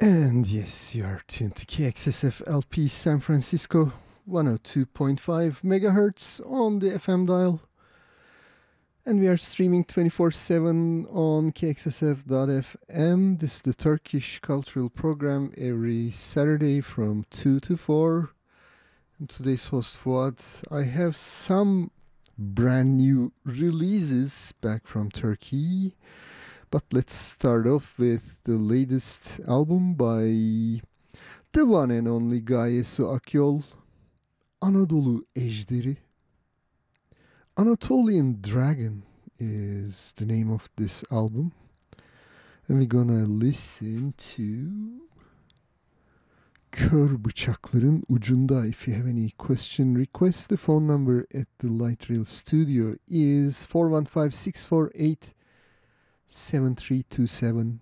And yes, you're tuned to KXSF LP San Francisco, 102.5 megahertz on the FM dial. And we are streaming 24 7 on kxsf.fm. This is the Turkish cultural program every Saturday from 2 to 4. And today's host Fuad. I have some brand new releases back from Turkey. But let's start off with the latest album by the one and only Gaye Su Akyol, Anadolu Ejderi. Anatolian Dragon is the name of this album. And we're gonna listen to Kör Bıçakların Ucunda. If you have any question, request the phone number at the Light Rail Studio is 415 648 7327.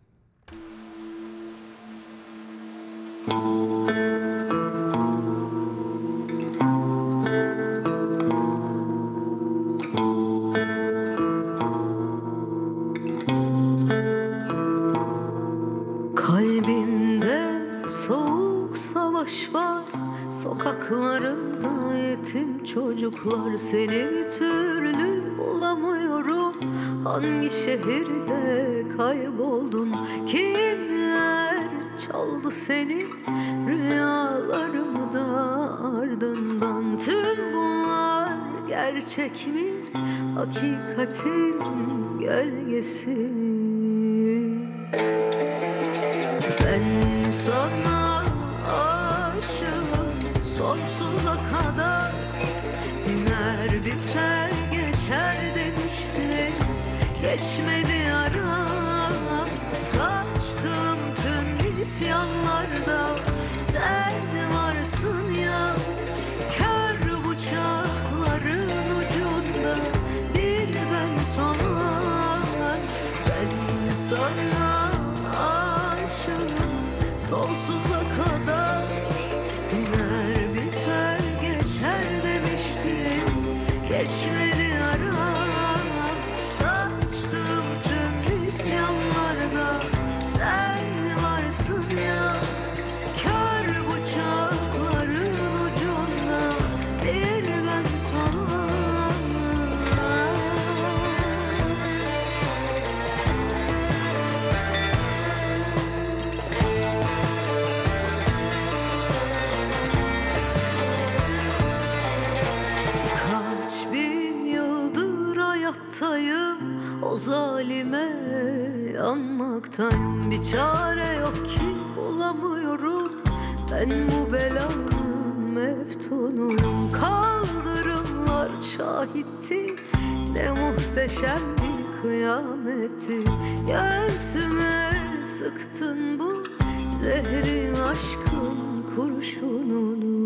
Kalbimde soğuk savaş var Sokaklarında yetim çocuklar Seni bir türlü bulamıyorum Hangi şehirde kayboldun? Kimler çaldı seni? Rüyalarımı da ardından? Tüm bunlar gerçek mi? Hakikatin gölgesi mi Bir çare yok ki bulamıyorum. Ben bu belanın meftunuyum. Kaldırımlar şahitti Ne muhteşem bir kıyametti Göğsüme sıktın bu Zehri aşkın kurşununu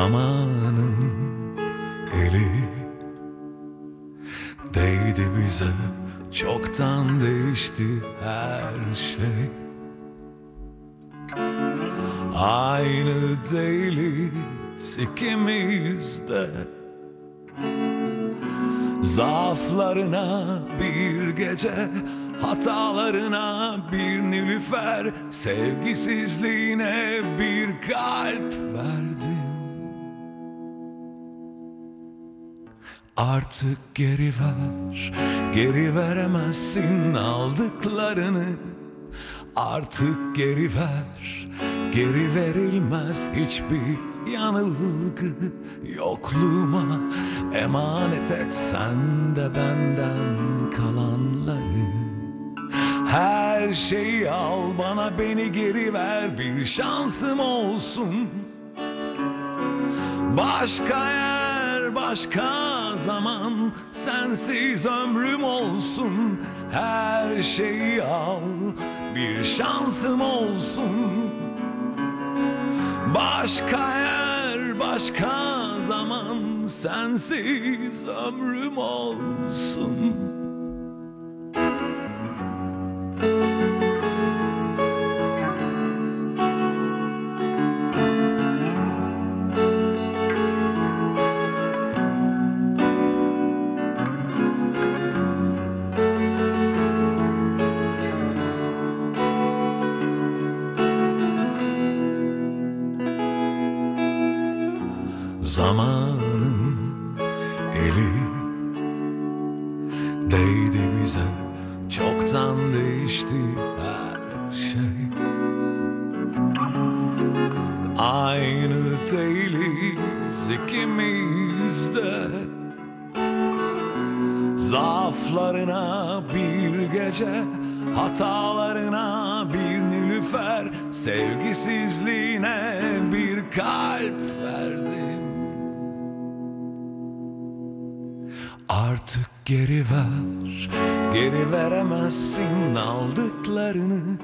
Zamanın eli değdi bize Çoktan değişti her şey. Aynı değiliz ikimiz de. Zaaflarına bir gece Hatalarına bir nilüfer Sevgisizliğine bir kalp verdim Artık geri ver Geri veremezsin aldıklarını. Artık geri ver Geri verilmez hiçbir yanılgı. Yokluğuma emanet et sen de benden kalanları. Her şeyi al bana beni geri ver. Bir şansım olsun Başka yer başka zaman sensiz ömrüm olsun. Her şeyi al bir şansım olsun. Başka yer başka zaman sensiz ömrüm olsun. Zamanın Zaaflarına bir gece Hatalarına bir nilüfer Sevgisizliğine bir kalp verdim. Artık geri ver Geri veremezsin aldıklarını.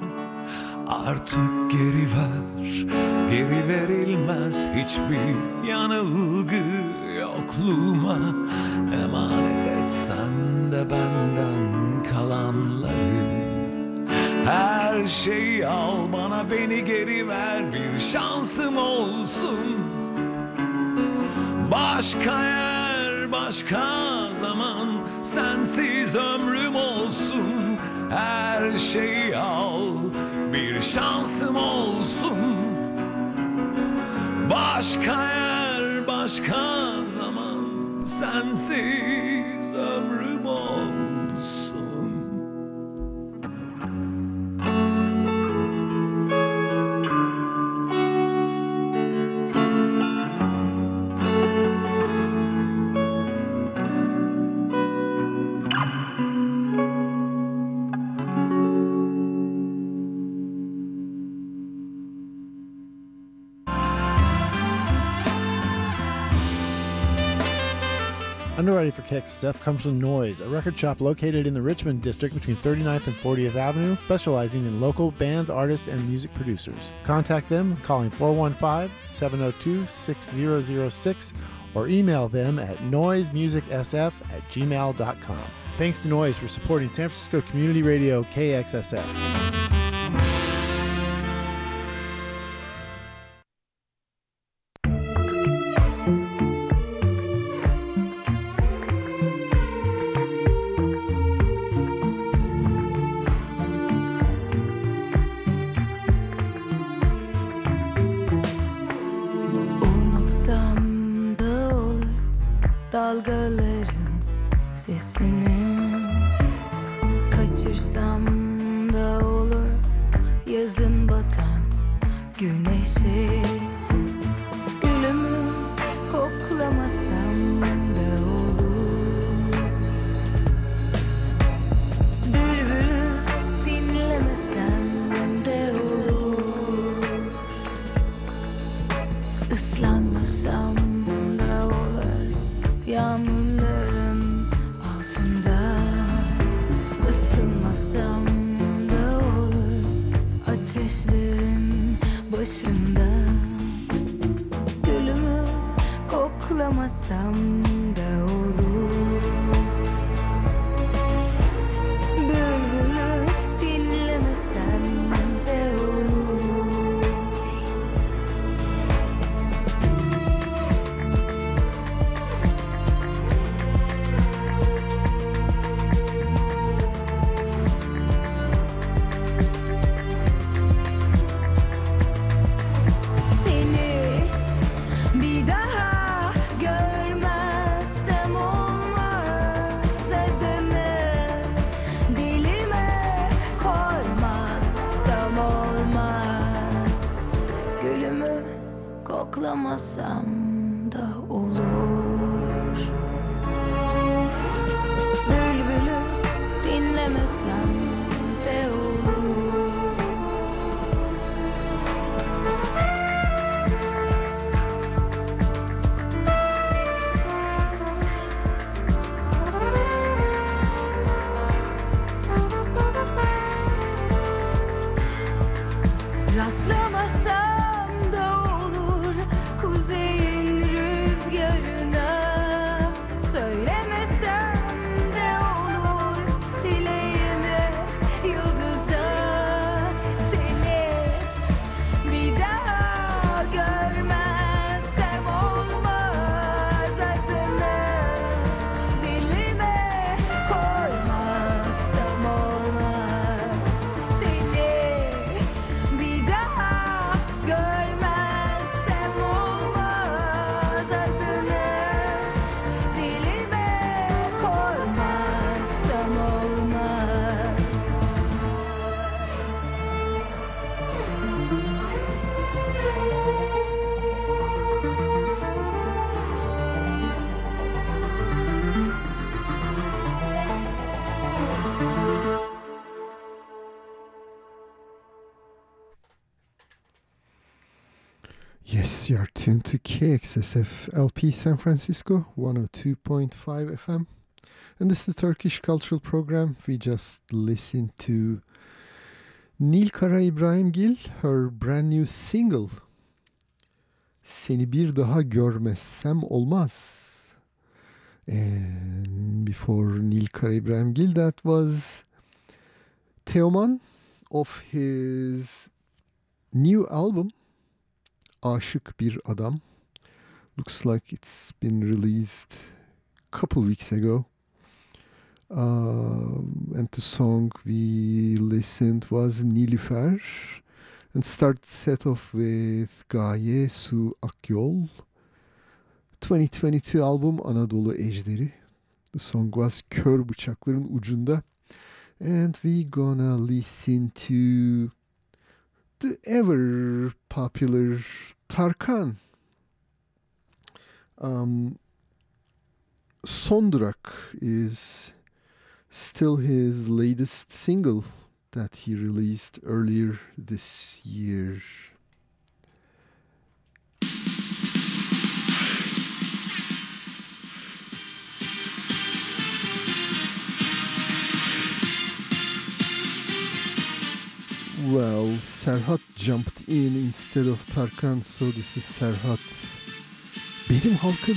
Artık geri ver Geri verilmez hiçbir yanılgı Yokluğuma. Emanet et sen de benden kalanları Her şeyi al bana beni geri ver Bir şansım olsun. Başka yer başka zaman Sensiz ömrüm olsun. Her şeyi al bir şansım olsun. Başka yer başka zaman Sensiz ömrüm olsun Underwriting for KXSF comes from Noise, a record shop located in the Richmond district between 39th and 40th Avenue, specializing in local bands, artists, and music producers. Contact them calling 415 702 6006 or email them at noisemusicsf at gmail.com. Thanks to Noise for supporting San Francisco Community Radio KXSF. To KXSF LP San Francisco 102.5 FM. And this is the Turkish Cultural Program. We just listened to Nil Karaibrahimgil, her brand new single. Seni bir daha görmezsem olmaz. And before Nil Karaibrahimgil, that was Teoman of his new album Aşık Bir Adam. Looks like it's been released a couple weeks ago. Um, and the song we listened was Nilüfer. And started set off with Gaye Su Akyol. 2022 album Anadolu Ejderi. The song was Kör Bıçakların Ucunda. And we gonna listen to the ever popular Tarkan. Um, Son Durak is still his latest single that he released earlier this year. Well, Serhat jumped in instead of Tarkan, so this is Serhat. Benim halkım.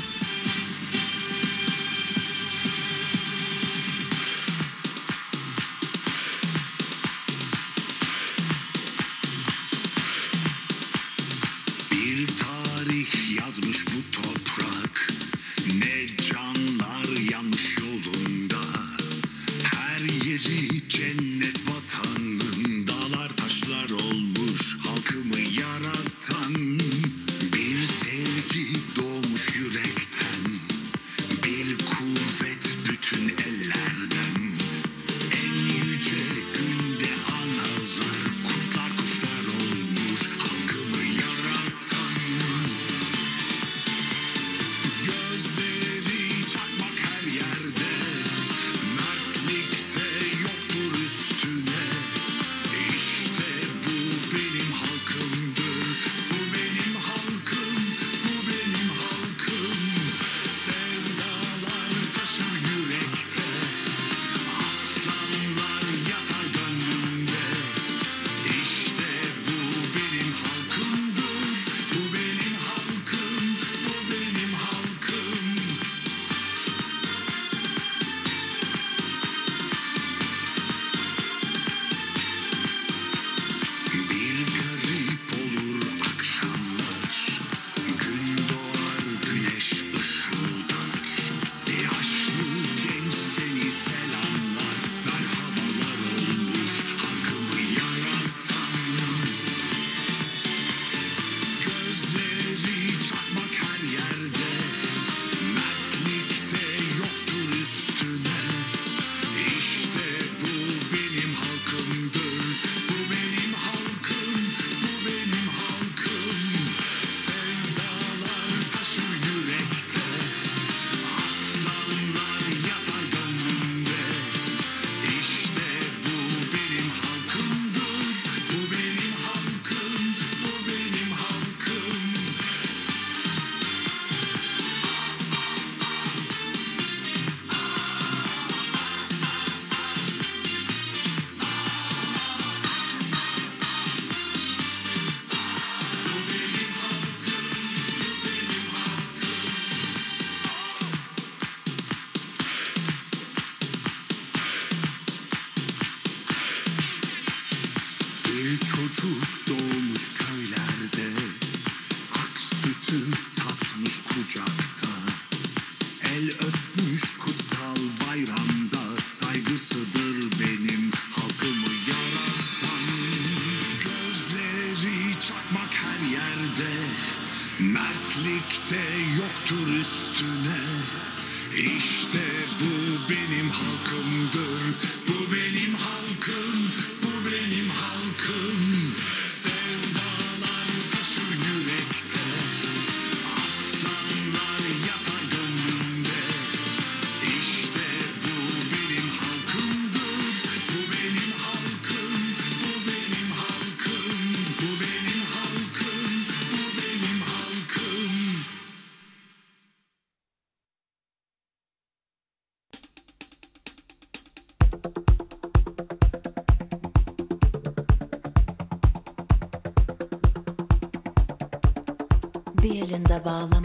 bağlar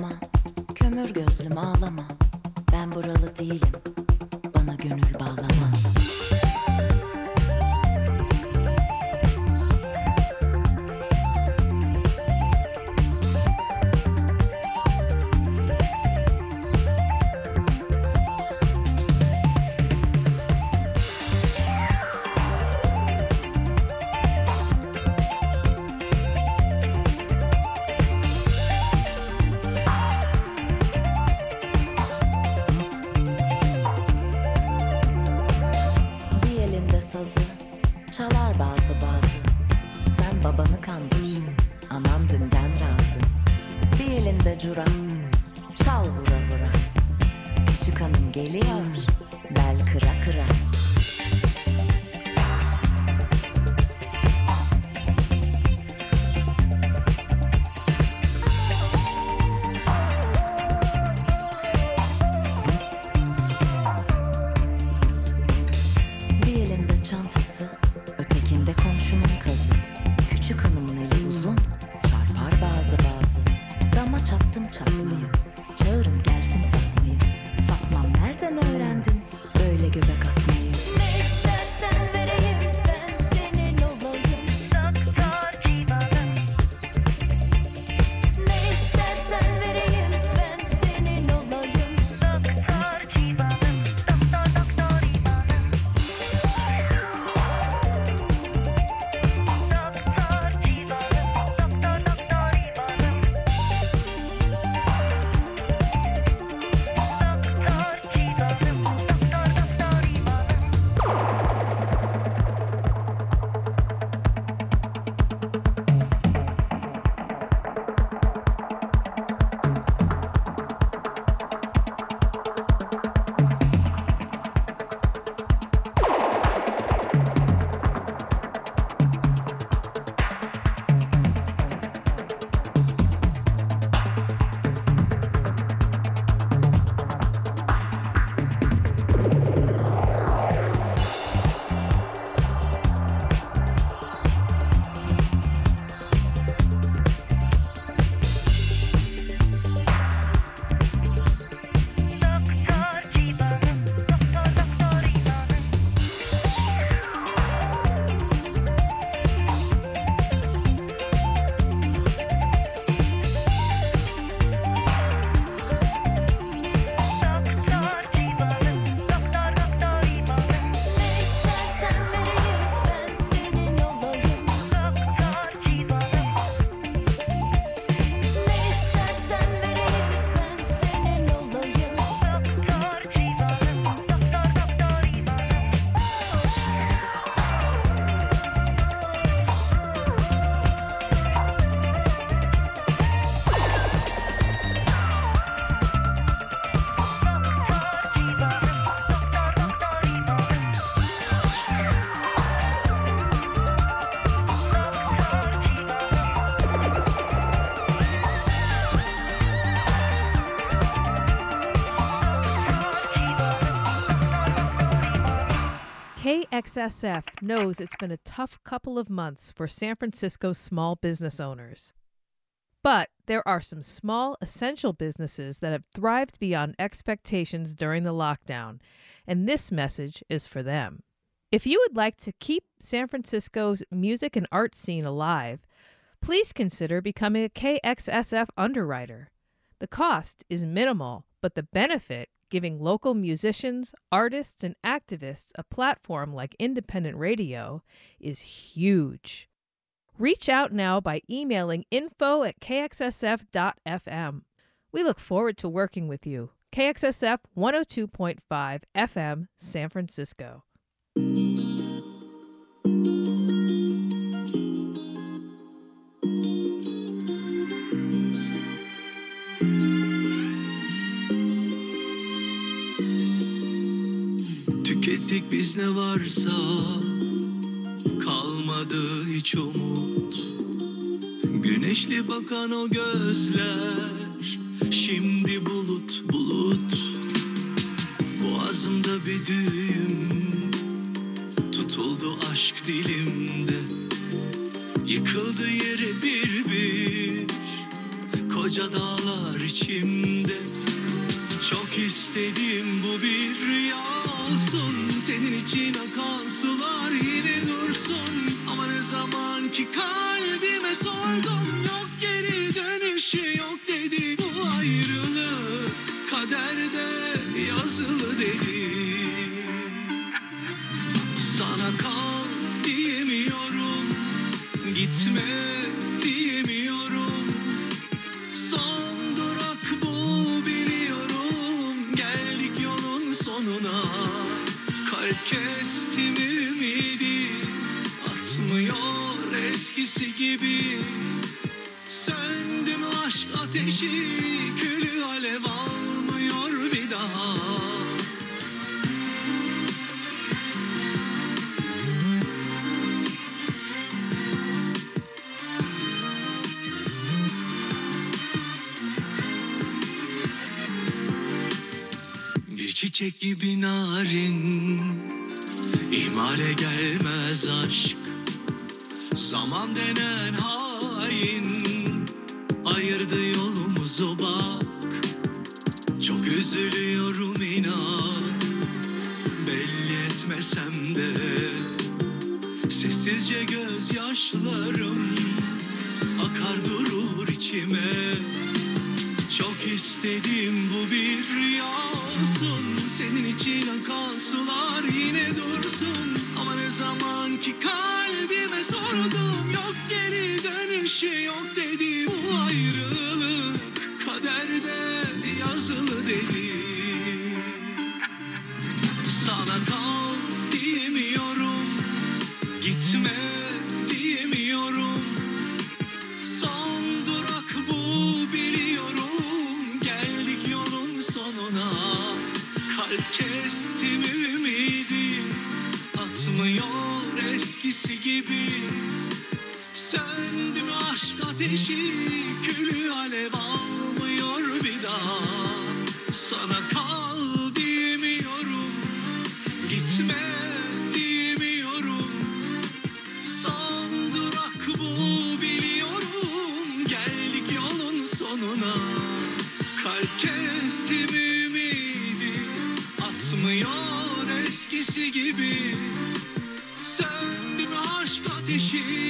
Bel kıra kıra. KXSF knows it's been a tough couple of months for San Francisco's small business owners. But there are some small, essential businesses that have thrived beyond expectations during the lockdown, and this message is for them. If you would like to keep San Francisco's music and art scene alive, please consider becoming a KXSF underwriter. The cost is minimal, but the benefit giving local musicians, artists, and activists a platform like independent radio, is huge. Reach out now by emailing info at kxsf.fm. We look forward to working with you. KXSF 102.5 FM, San Francisco. Tükettik biz ne varsa. Kalmadı hiç umut. Güneşli bakan o gözler. Şimdi bulut bulut. Boğazımda bir düğüm. Tutuldu aşk dilimde. Yıkıldı yere bir bir. Koca dağlar içimde. Çok istedim bu bir rüya Senin için akan sular yine dursun. Ama ne zaman ki kalbime sordum Yok ateşi Külü alev almıyor bir daha. Bir çiçek gibi narin İhmale gelmez aşk. Zaman denen hain Ayırdı yolumuzu bak Çok üzülüyorum inan. Belli etmesem de Sessizce gözyaşlarım Akar durur içime. Çok istedim bu bir rüya olsun. Senin için akan sular yine dursun. Ama ne zaman ki kalbime sordum Yok geri dönüşü yok dedi ateşi Külü alev almıyor bir daha. Sana kal diyemiyorum Gitme diyemiyorum. Son durak bu biliyorum Geldik yolun sonuna. Kalp kestim ümidi Atmıyor eskisi gibi. Söndüm aşk ateşi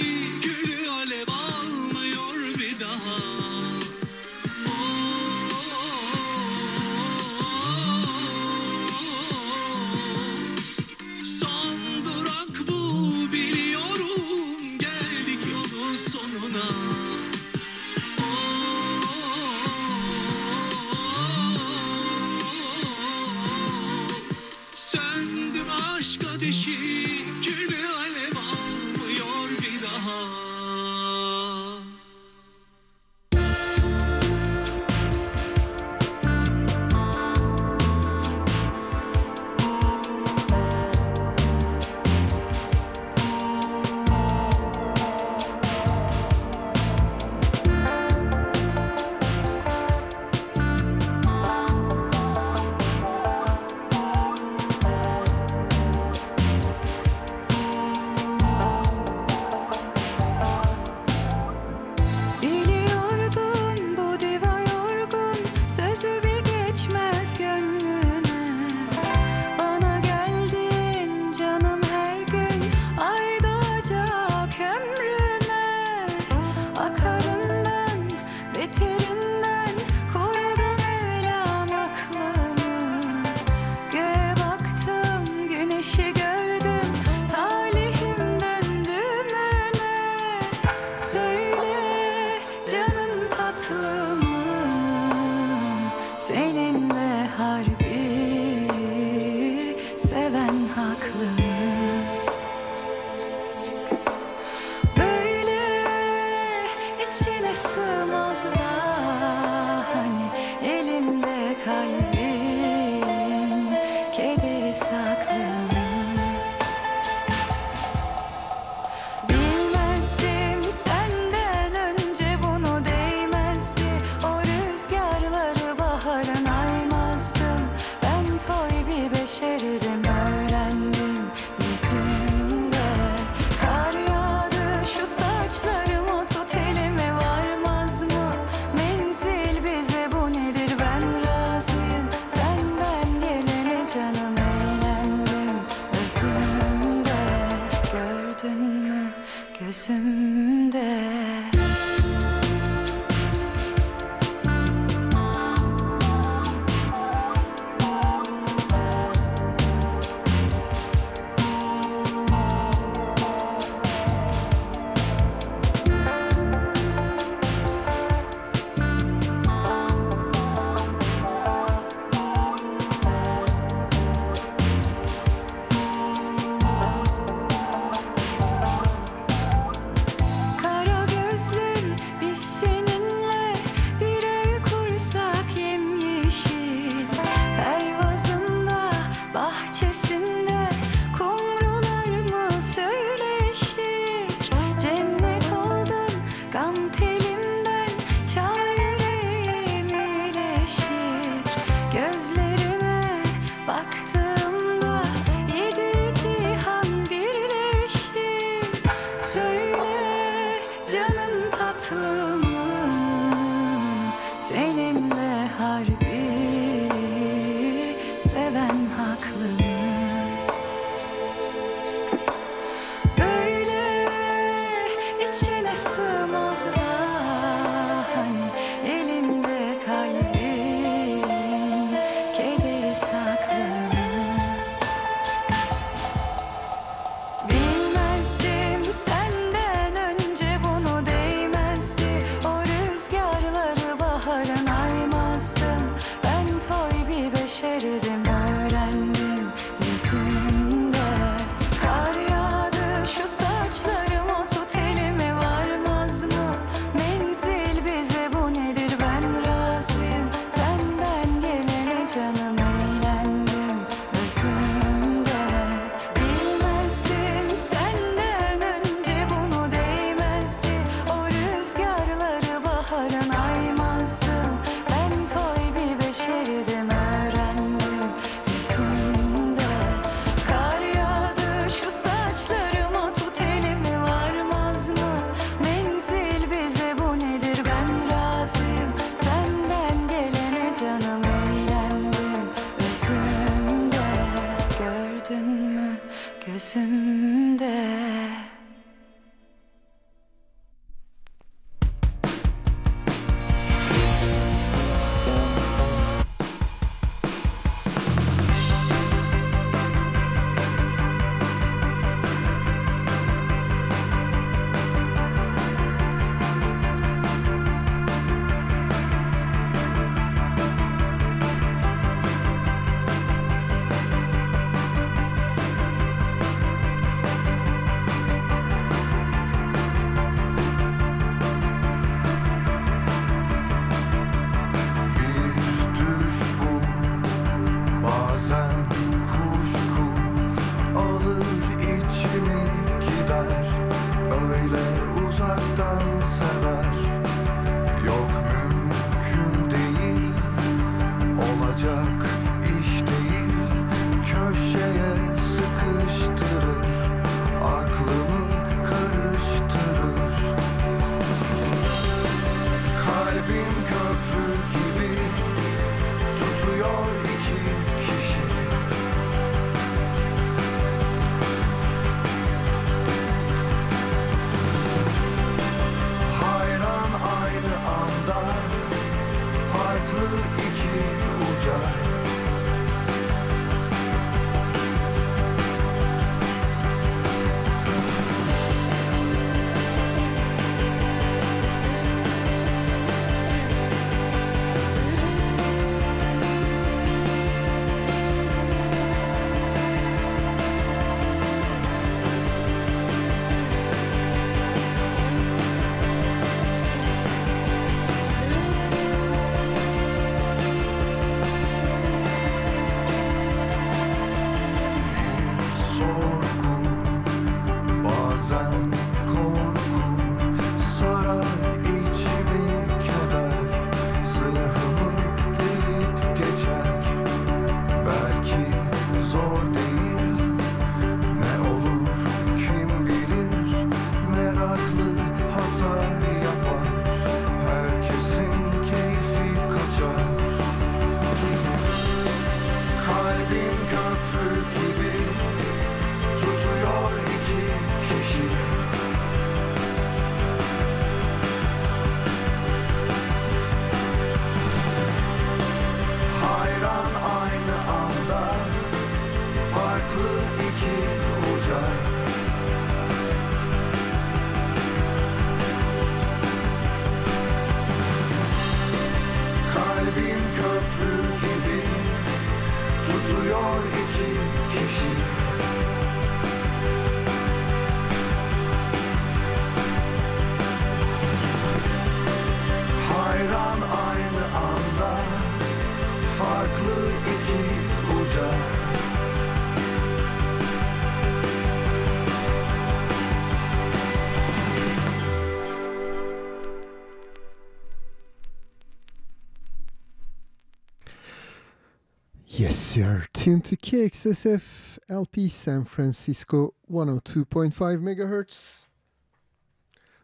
Yes, you're tuned to KXSF LP San Francisco 102.5 megahertz.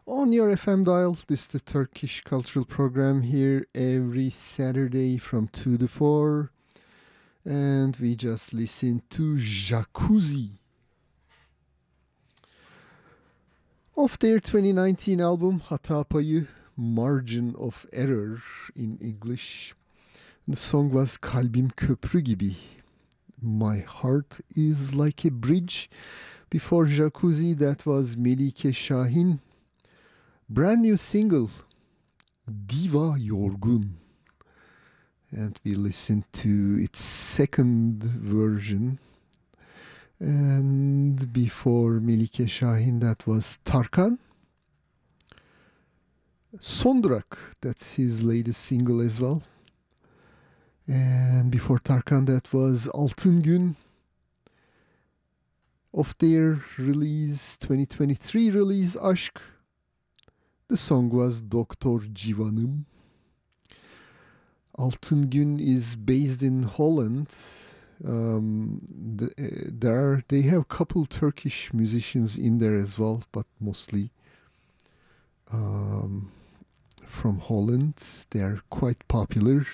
On your FM dial, this is the Turkish cultural program here every Saturday from 2 to 4. And we just listen to Jakuzi. Of their 2019 album Hata Payı, Margin of Error in English. The song was Kalbim Köprü gibi. My heart is like a bridge. Before Jakuzi, that was Melike Şahin. Brand new single, Diva Yorgun. And we listened to its second version. And before Melike Şahin, that was Tarkan. Sondrak, that's his latest single as well. And before Tarkan, that was Altın Gün. Of their release, 2023 release, Aşk. The song was Doktor Civanım. Altın Gün is based in Holland. Um, the, uh, there are, they have a couple Turkish musicians in there as well, but mostly um, from Holland. They are quite popular.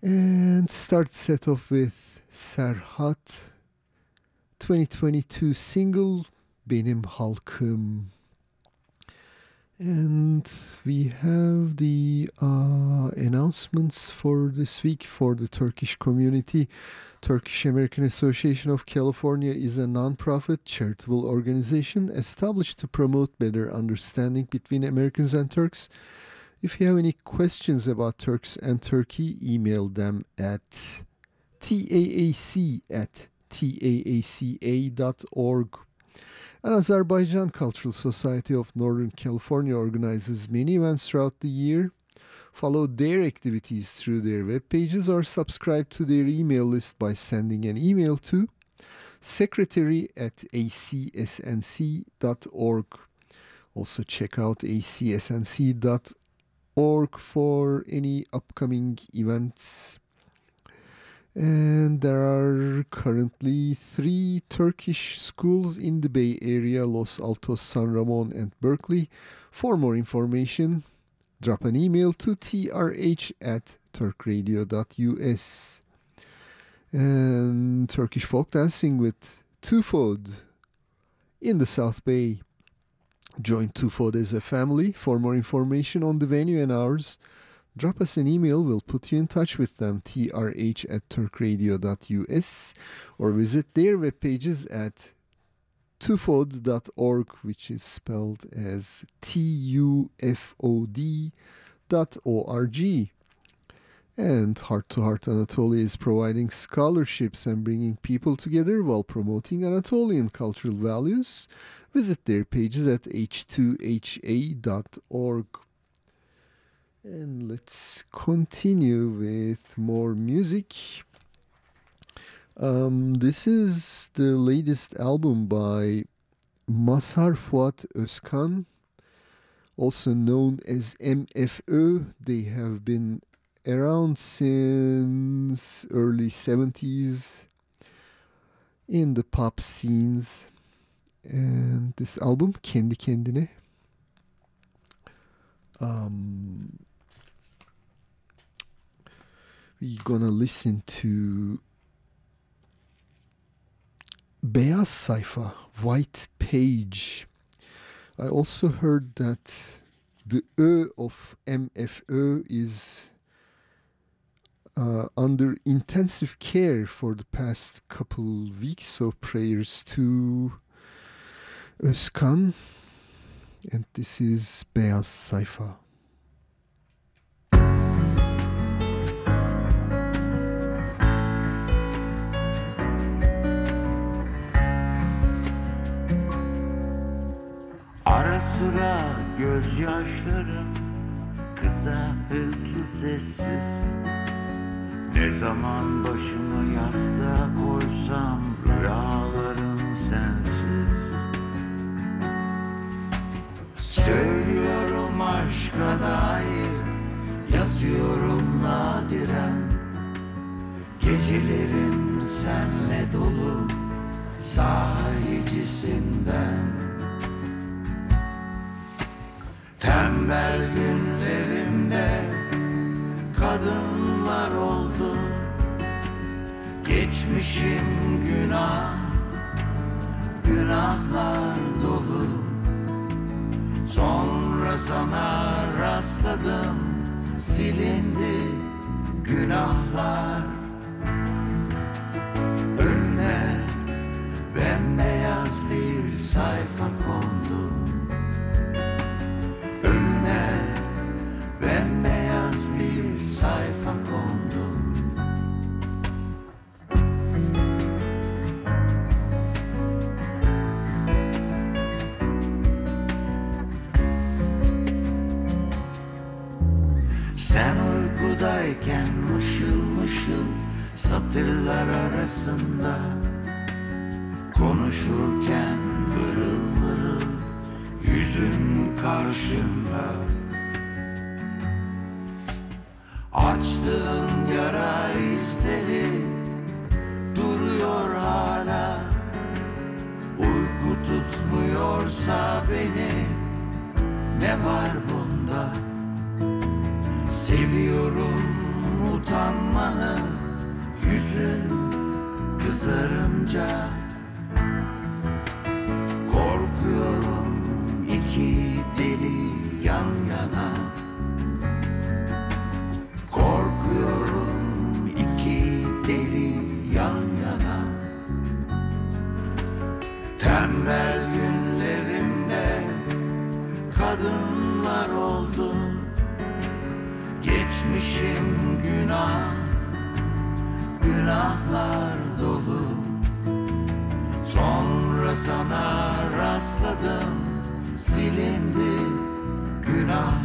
And start set off with Serhat 2022 single Benim Halkım. And we have the uh, announcements for this week for the Turkish community. Turkish American Association of California is a non-profit charitable organization established to promote better understanding between Americans and Turks. If you have any questions about Turks and Turkey, email them at taac at taaca.org. An Azerbaijan Cultural Society of Northern California organizes many events throughout the year. Follow their activities through their web pages or subscribe to their email list by sending an email to secretary at acsnc.org. Also, check out acsnc.org for any upcoming events. And there are currently three Turkish schools in the Bay Area Los Altos, San Ramon, and Berkeley. For more information, drop an email to trh at turkradio.us. And Turkish folk dancing with Tufod in the South Bay. Join Tufod as a family. For more information on the venue and hours, drop us an email. We'll put you in touch with them, trh at turkradio.us, or visit their web pages at tufod.org, which is spelled as T U F O D dot O R G. And Heart to Heart Anatolia is providing scholarships and bringing people together while promoting Anatolian cultural values. Visit their pages at h2ha.org. And let's continue with more music. Um, this is the latest album by Mazhar Fuat Özkan, also known as MFÖ. They have been around since early 70s in the pop scenes. And this album, Kendi Kendine, um, we're gonna listen to Beyaz Sayfa, White Page. I also heard that the Ö of MFÖ is uh, under intensive care for the past couple weeks, so prayers to Özkan and this is Beyaz Sayfa. Ara sıra gözyaşlarım kısa hızlı sessiz Ne zaman başımı yastığa koysam rüyalarım sensiz Söylüyorum aşka dair Yazıyorum nadiren. Gecelerim senle dolu Sahicisinden. Tembel günlerimde kadınlar oldu. Geçmişim günah, günahlar dolu Sonra sana rastladım, silindi günahlar. Önüme bembeyaz bir sayfa kondu. Önüme bembeyaz bir sayfa kondu uykudayken mışıl mışıl satırlar arasında Konuşurken mırıl mırıl yüzün karşımda. Açtığın yara izleri duruyor hala. Uyku tutmuyorsa beni ne var bunda Seviyorum utanmanı yüzün kızarınca. Korkuyorum sana rastladım, silindi günahlar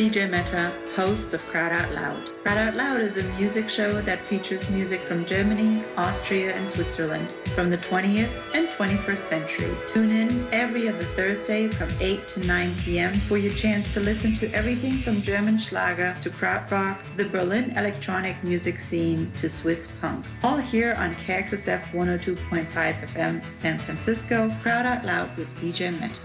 DJ Meta, host of Crowd Out Loud. Crowd Out Loud is a music show that features music from Germany, Austria, and Switzerland from the 20th and 21st century. Tune in every other Thursday from 8 to 9 p.m. for your chance to listen to everything from German Schlager to krautrock to the Berlin electronic music scene to Swiss punk. All here on KXSF 102.5 FM San Francisco. Crowd Out Loud with DJ Meta.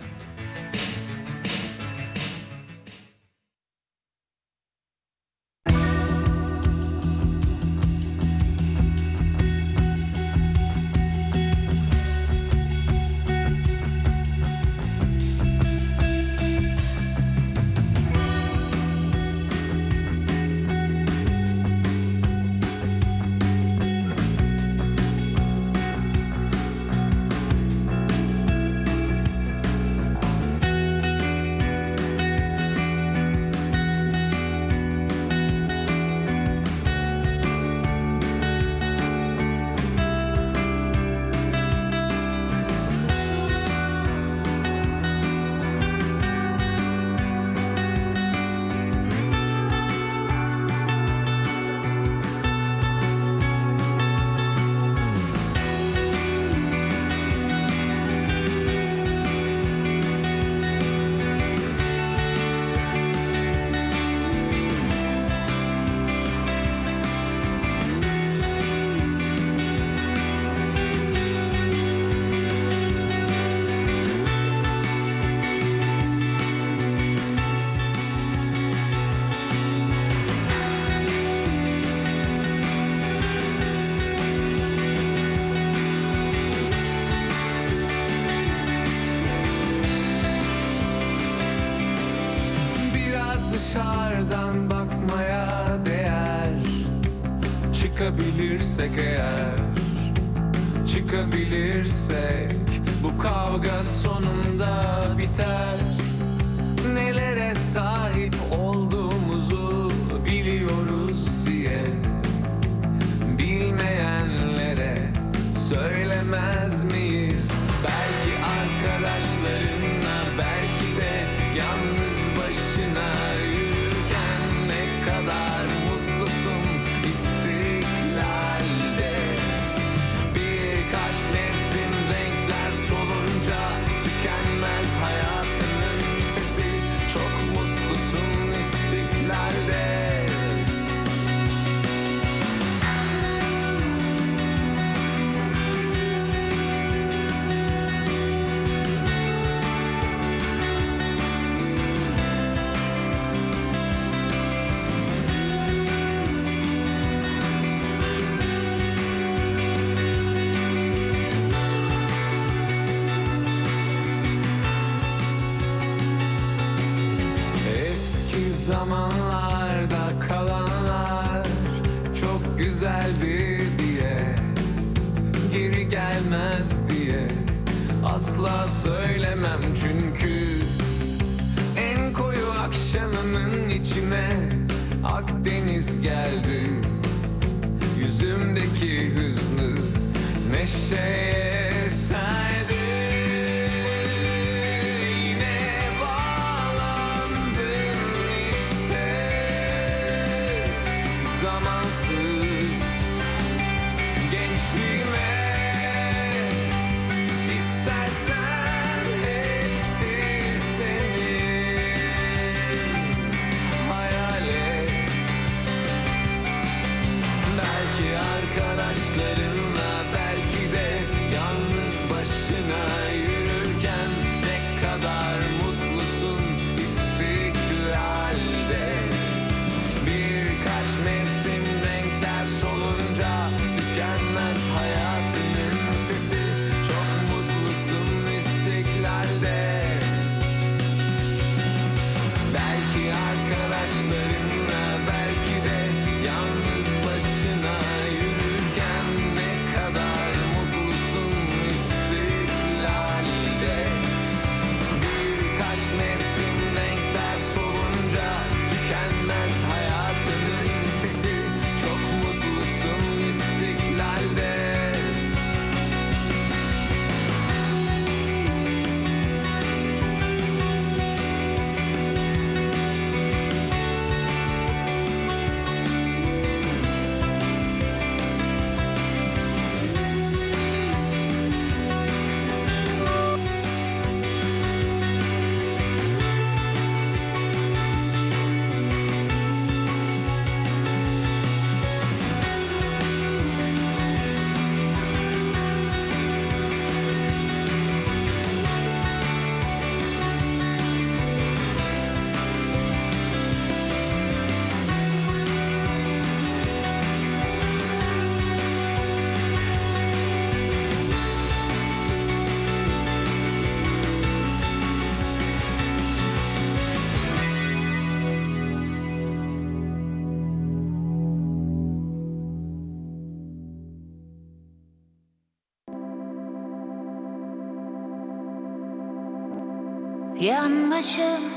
Yanmışım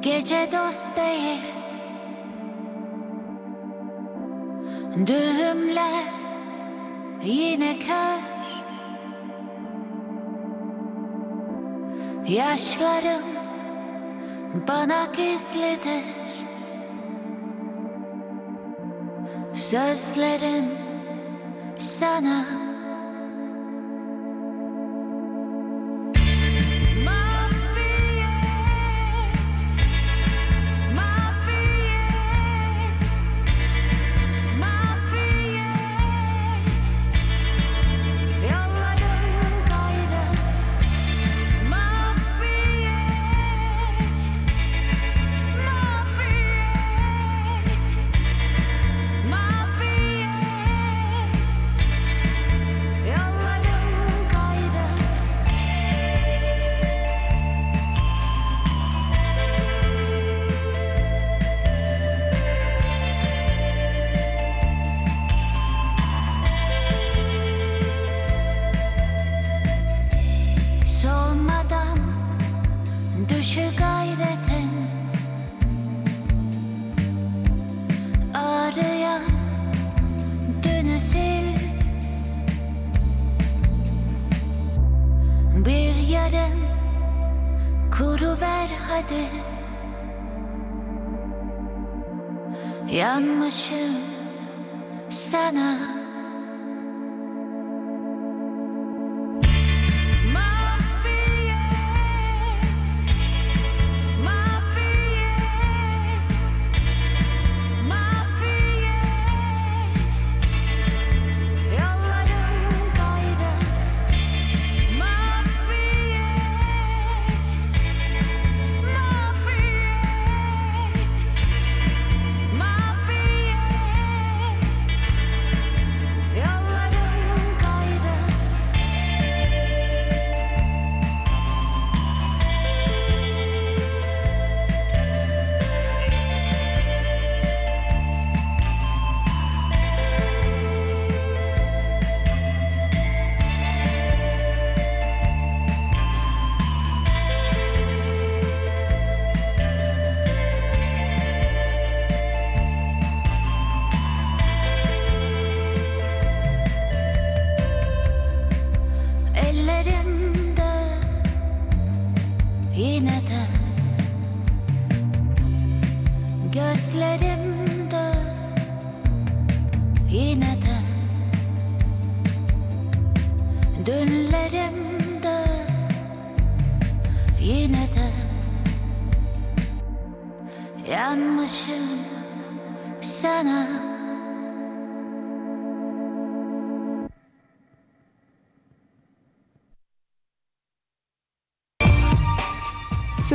gece dost değil. Düğümler yine kör. Yaşlarım bana gizlidir. Sözlerim sana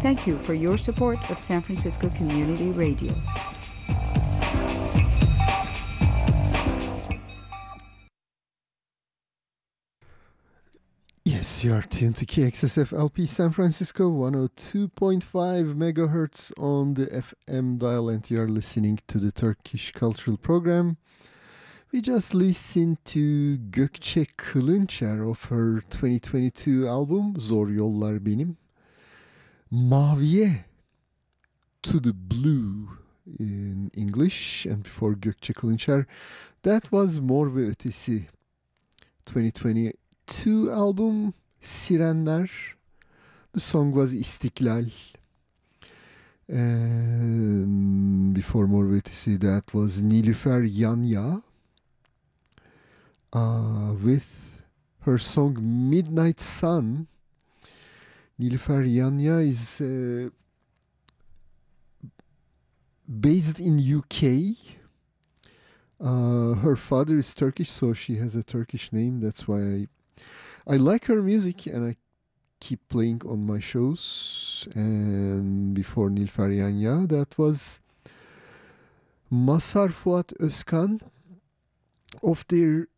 Thank you for your support of San Francisco Community Radio. Yes, you are tuned to KXSF LP San Francisco 102.5 megahertz on the FM dial, and you are listening to the Turkish Cultural Program. We just listened to Gökçe Kılınçer of her 2022 album Zor Yollar Benim. Maviye to the Blue in English, and before Gökçe Kılınçer, that was Mor ve Ötesi 2022 album Sirenler. The song was İstiklal. And before Mor ve Ötesi, that was Nilüfer Yanya uh, with her song Midnight Sun. Nilüfer Yanya is uh, based in UK. Uh, her father is Turkish, so she has a Turkish name. That's why I I like her music, and I keep playing on my shows. And before Nilüfer Yanya, that was Mazhar Fuat Özkan of their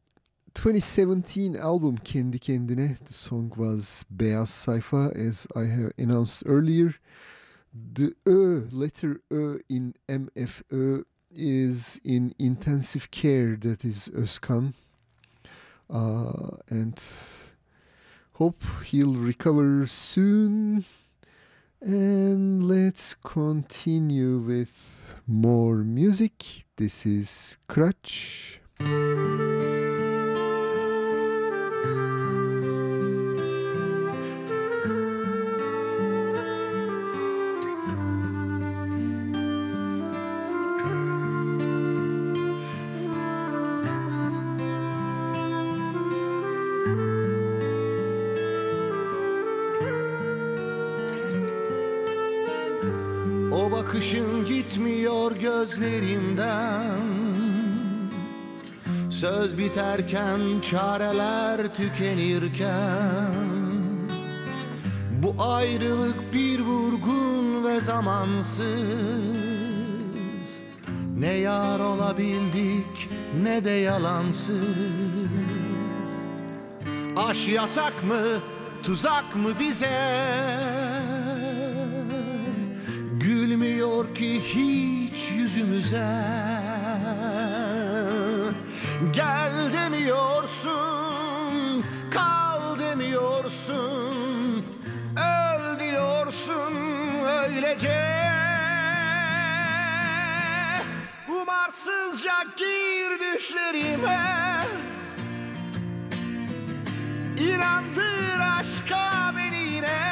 2017 album Kendi Kendine. The song was Beyaz Sayfa, as I have announced earlier. The Ö, letter Ö in MFÖ is in intensive care, that is Özkan. Uh, and hope he'll recover soon. And let's continue with more music. This is Crutch. Biterken çareler tükenirken Bu ayrılık bir vurgun ve zamansız. Ne yar olabildik ne de yalansız. Aş yasak mı tuzak mı bize? Gülmüyor ki hiç yüzümüze Gel demiyorsun Kal demiyorsun Öl diyorsun öylece. Umarsızca gir düşlerime. İnandır aşka beni yine.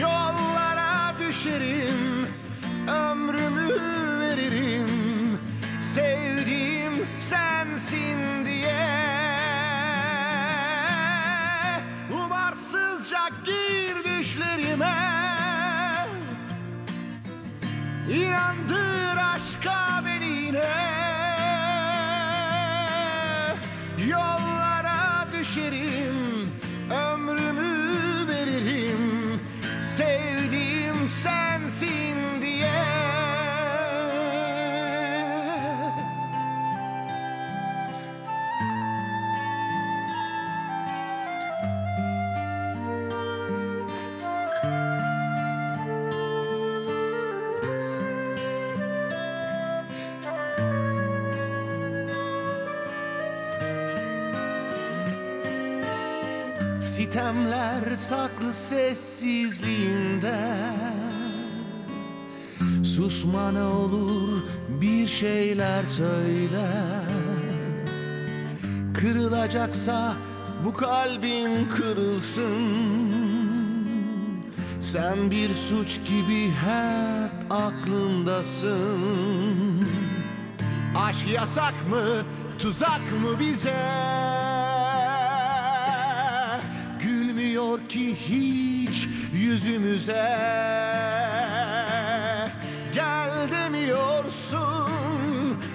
Yollara düşerim Ömrümü Sevdiğim sensin diye. Umarsızca gir düşlerime. İnandır aşka beni yine. Yollara düşerim Sitemler saklı sessizliğinde Susma ne olur bir şeyler söyle Kırılacaksa bu kalbin kırılsın. Sen bir suç gibi hep aklımdasın Aşk yasak mı tuzak mı bize ki hiç yüzümüze Gel demiyorsun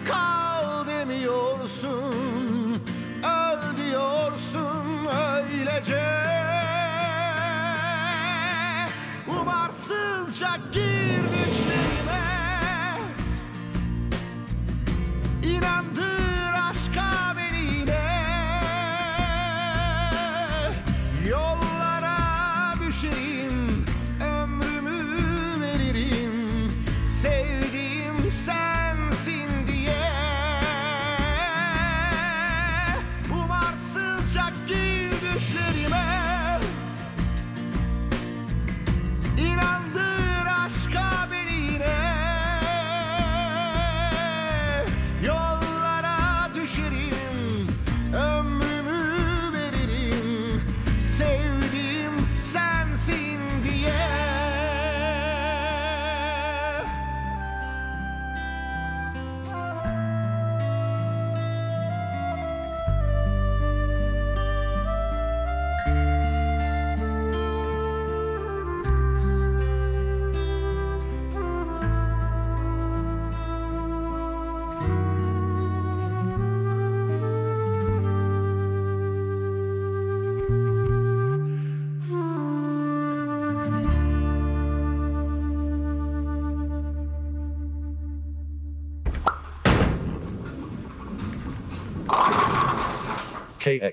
Kal demiyorsun Öl diyorsun öylece. Umarsızca gir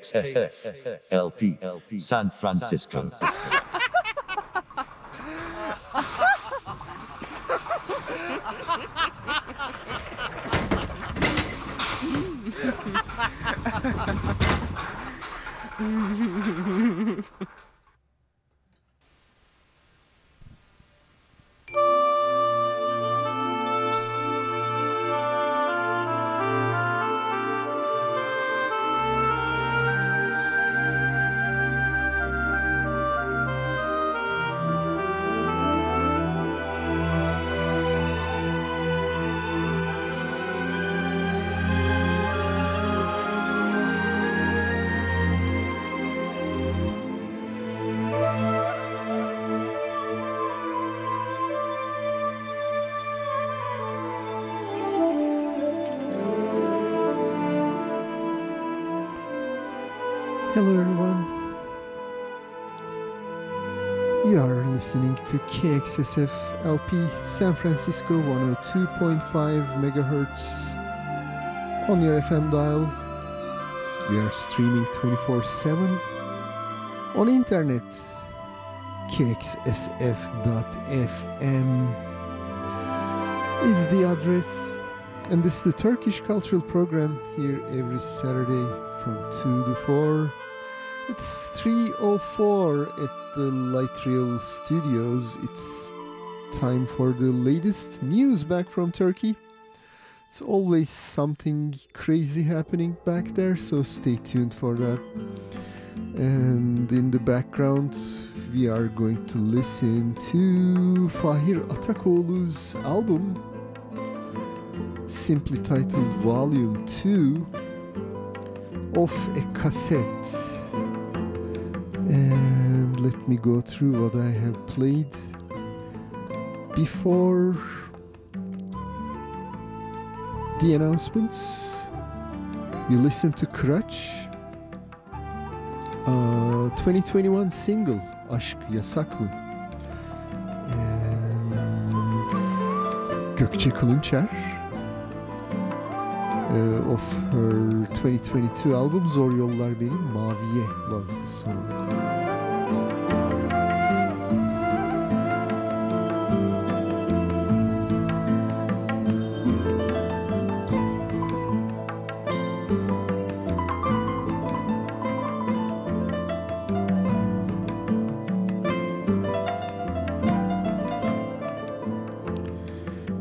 KXSF LP San Francisco. To KXSF LP San Francisco 102.5 megahertz on your FM dial. We are streaming 24 7 on internet. KXSF.fm is the address, and this is the Turkish cultural program here every Saturday from 2 to 4. It's 3.04 at the Light Rail Studios. It's time for the latest news back from Turkey. It's always something crazy happening back there, so stay tuned for that. And in the background, we are going to listen to Fahir Atakoğlu's album, simply titled Volume 2 of a cassette. And let me go through what I have played before the announcements. You listen to Crutch, uh, 2021 single Aşk Yasak mı? And Gökçe Kılınçer of her 2022 album Zor Yollar Benim Maviye was the song.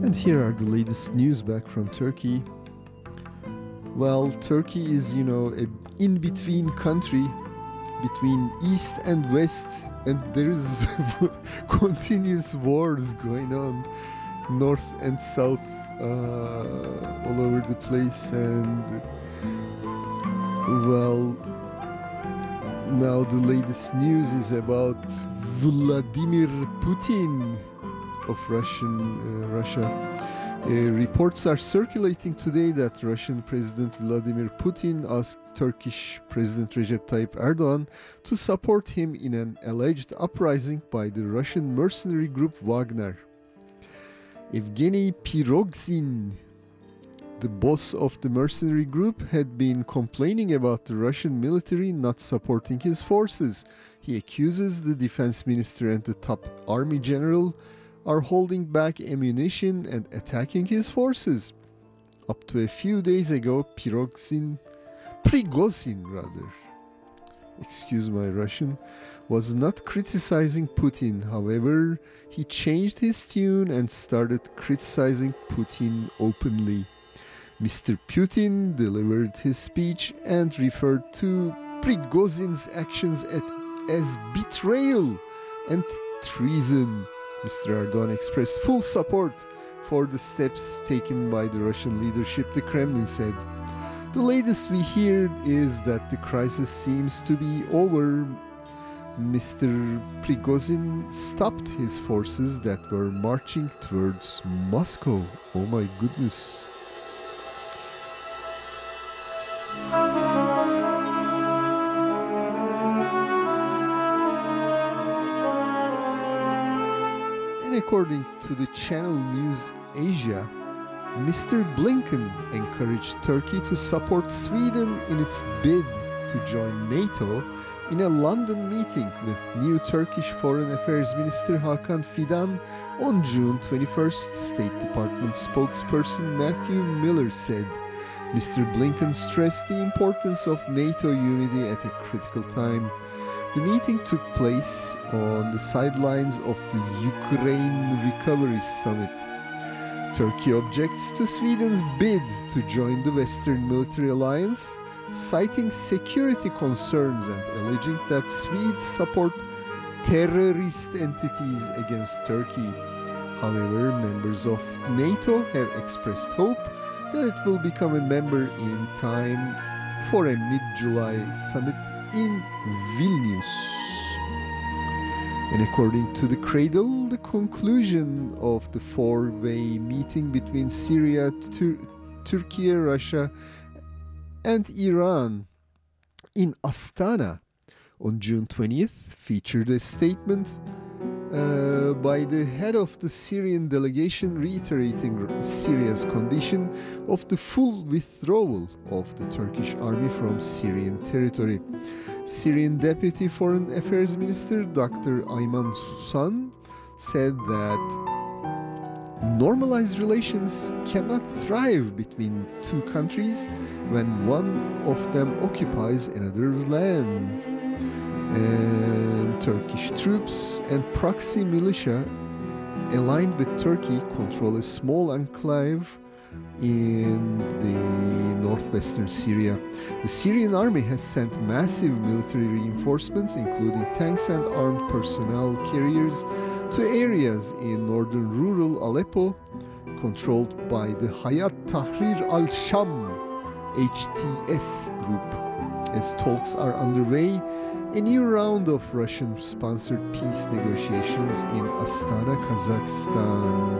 And here are the latest news back from Turkey. Well, Turkey is, you know, a in-between country between east and west, and there is continuous wars going on, north and south, uh, all over the place. And well, now the latest news is about Vladimir Putin of Russian uh, Russia. Uh, reports are circulating today that Russian President Vladimir Putin asked Turkish President Recep Tayyip Erdogan to support him in an alleged uprising by the Russian mercenary group Wagner. Evgeny Pirogzin, the boss of the mercenary group, had been complaining about the Russian military not supporting his forces. He accuses the defense minister and the top army general are holding back ammunition and attacking his forces. Up to a few days ago, Pirogzin, Prigozhin rather, excuse my Russian, was not criticizing Putin. However, he changed his tune and started criticizing Putin openly. Mr. Putin delivered his speech and referred to Prigozhin's actions at, as betrayal and treason. Mr. Erdogan expressed full support for the steps taken by the Russian leadership, the Kremlin said. The latest we hear is that the crisis seems to be over. Mr. Prigozhin stopped his forces that were marching towards Moscow. Oh my goodness. According to the Channel News Asia, Mr. Blinken encouraged Turkey to support Sweden in its bid to join NATO in a London meeting with new Turkish Foreign Affairs Minister Hakan Fidan on June 21st, State Department spokesperson Matthew Miller said. Mr. Blinken stressed the importance of NATO unity at a critical time. The meeting took place on the sidelines of the Ukraine Recovery Summit. Turkey objects to Sweden's bid to join the Western military alliance, citing security concerns and alleging that Swedes support terrorist entities against Turkey. However, members of NATO have expressed hope that it will become a member in time for a mid July summit in Vilnius. And according to the Cradle, the conclusion of the four way meeting between Syria, Tur- Turkey, Russia, and Iran in Astana on June 20th featured a statement uh, by the head of the Syrian delegation reiterating Syria's condition of the full withdrawal of the Turkish army from Syrian territory. Syrian Deputy Foreign Affairs Minister Dr. Ayman Sousan said that normalized relations cannot thrive between two countries when one of them occupies another's lands. And Turkish troops and proxy militia aligned with Turkey control a small enclave in the northwestern Syria. The Syrian army has sent massive military reinforcements, including tanks and armed personnel carriers, to areas in northern rural Aleppo controlled by the Hayat Tahrir al Sham HTS group. As talks are underway, a new round of Russian sponsored peace negotiations in Astana, Kazakhstan.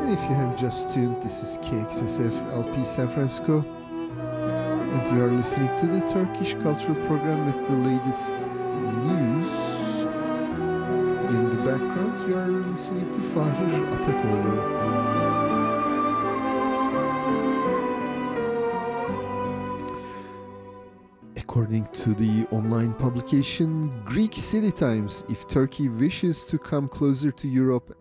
And if you have just tuned, this is KXSF LP San Francisco, and you are listening to the Turkish Cultural Program with the latest news. Background, you are listening to Fahir. According to the online publication Greek City Times, if Turkey wishes to come closer to Europe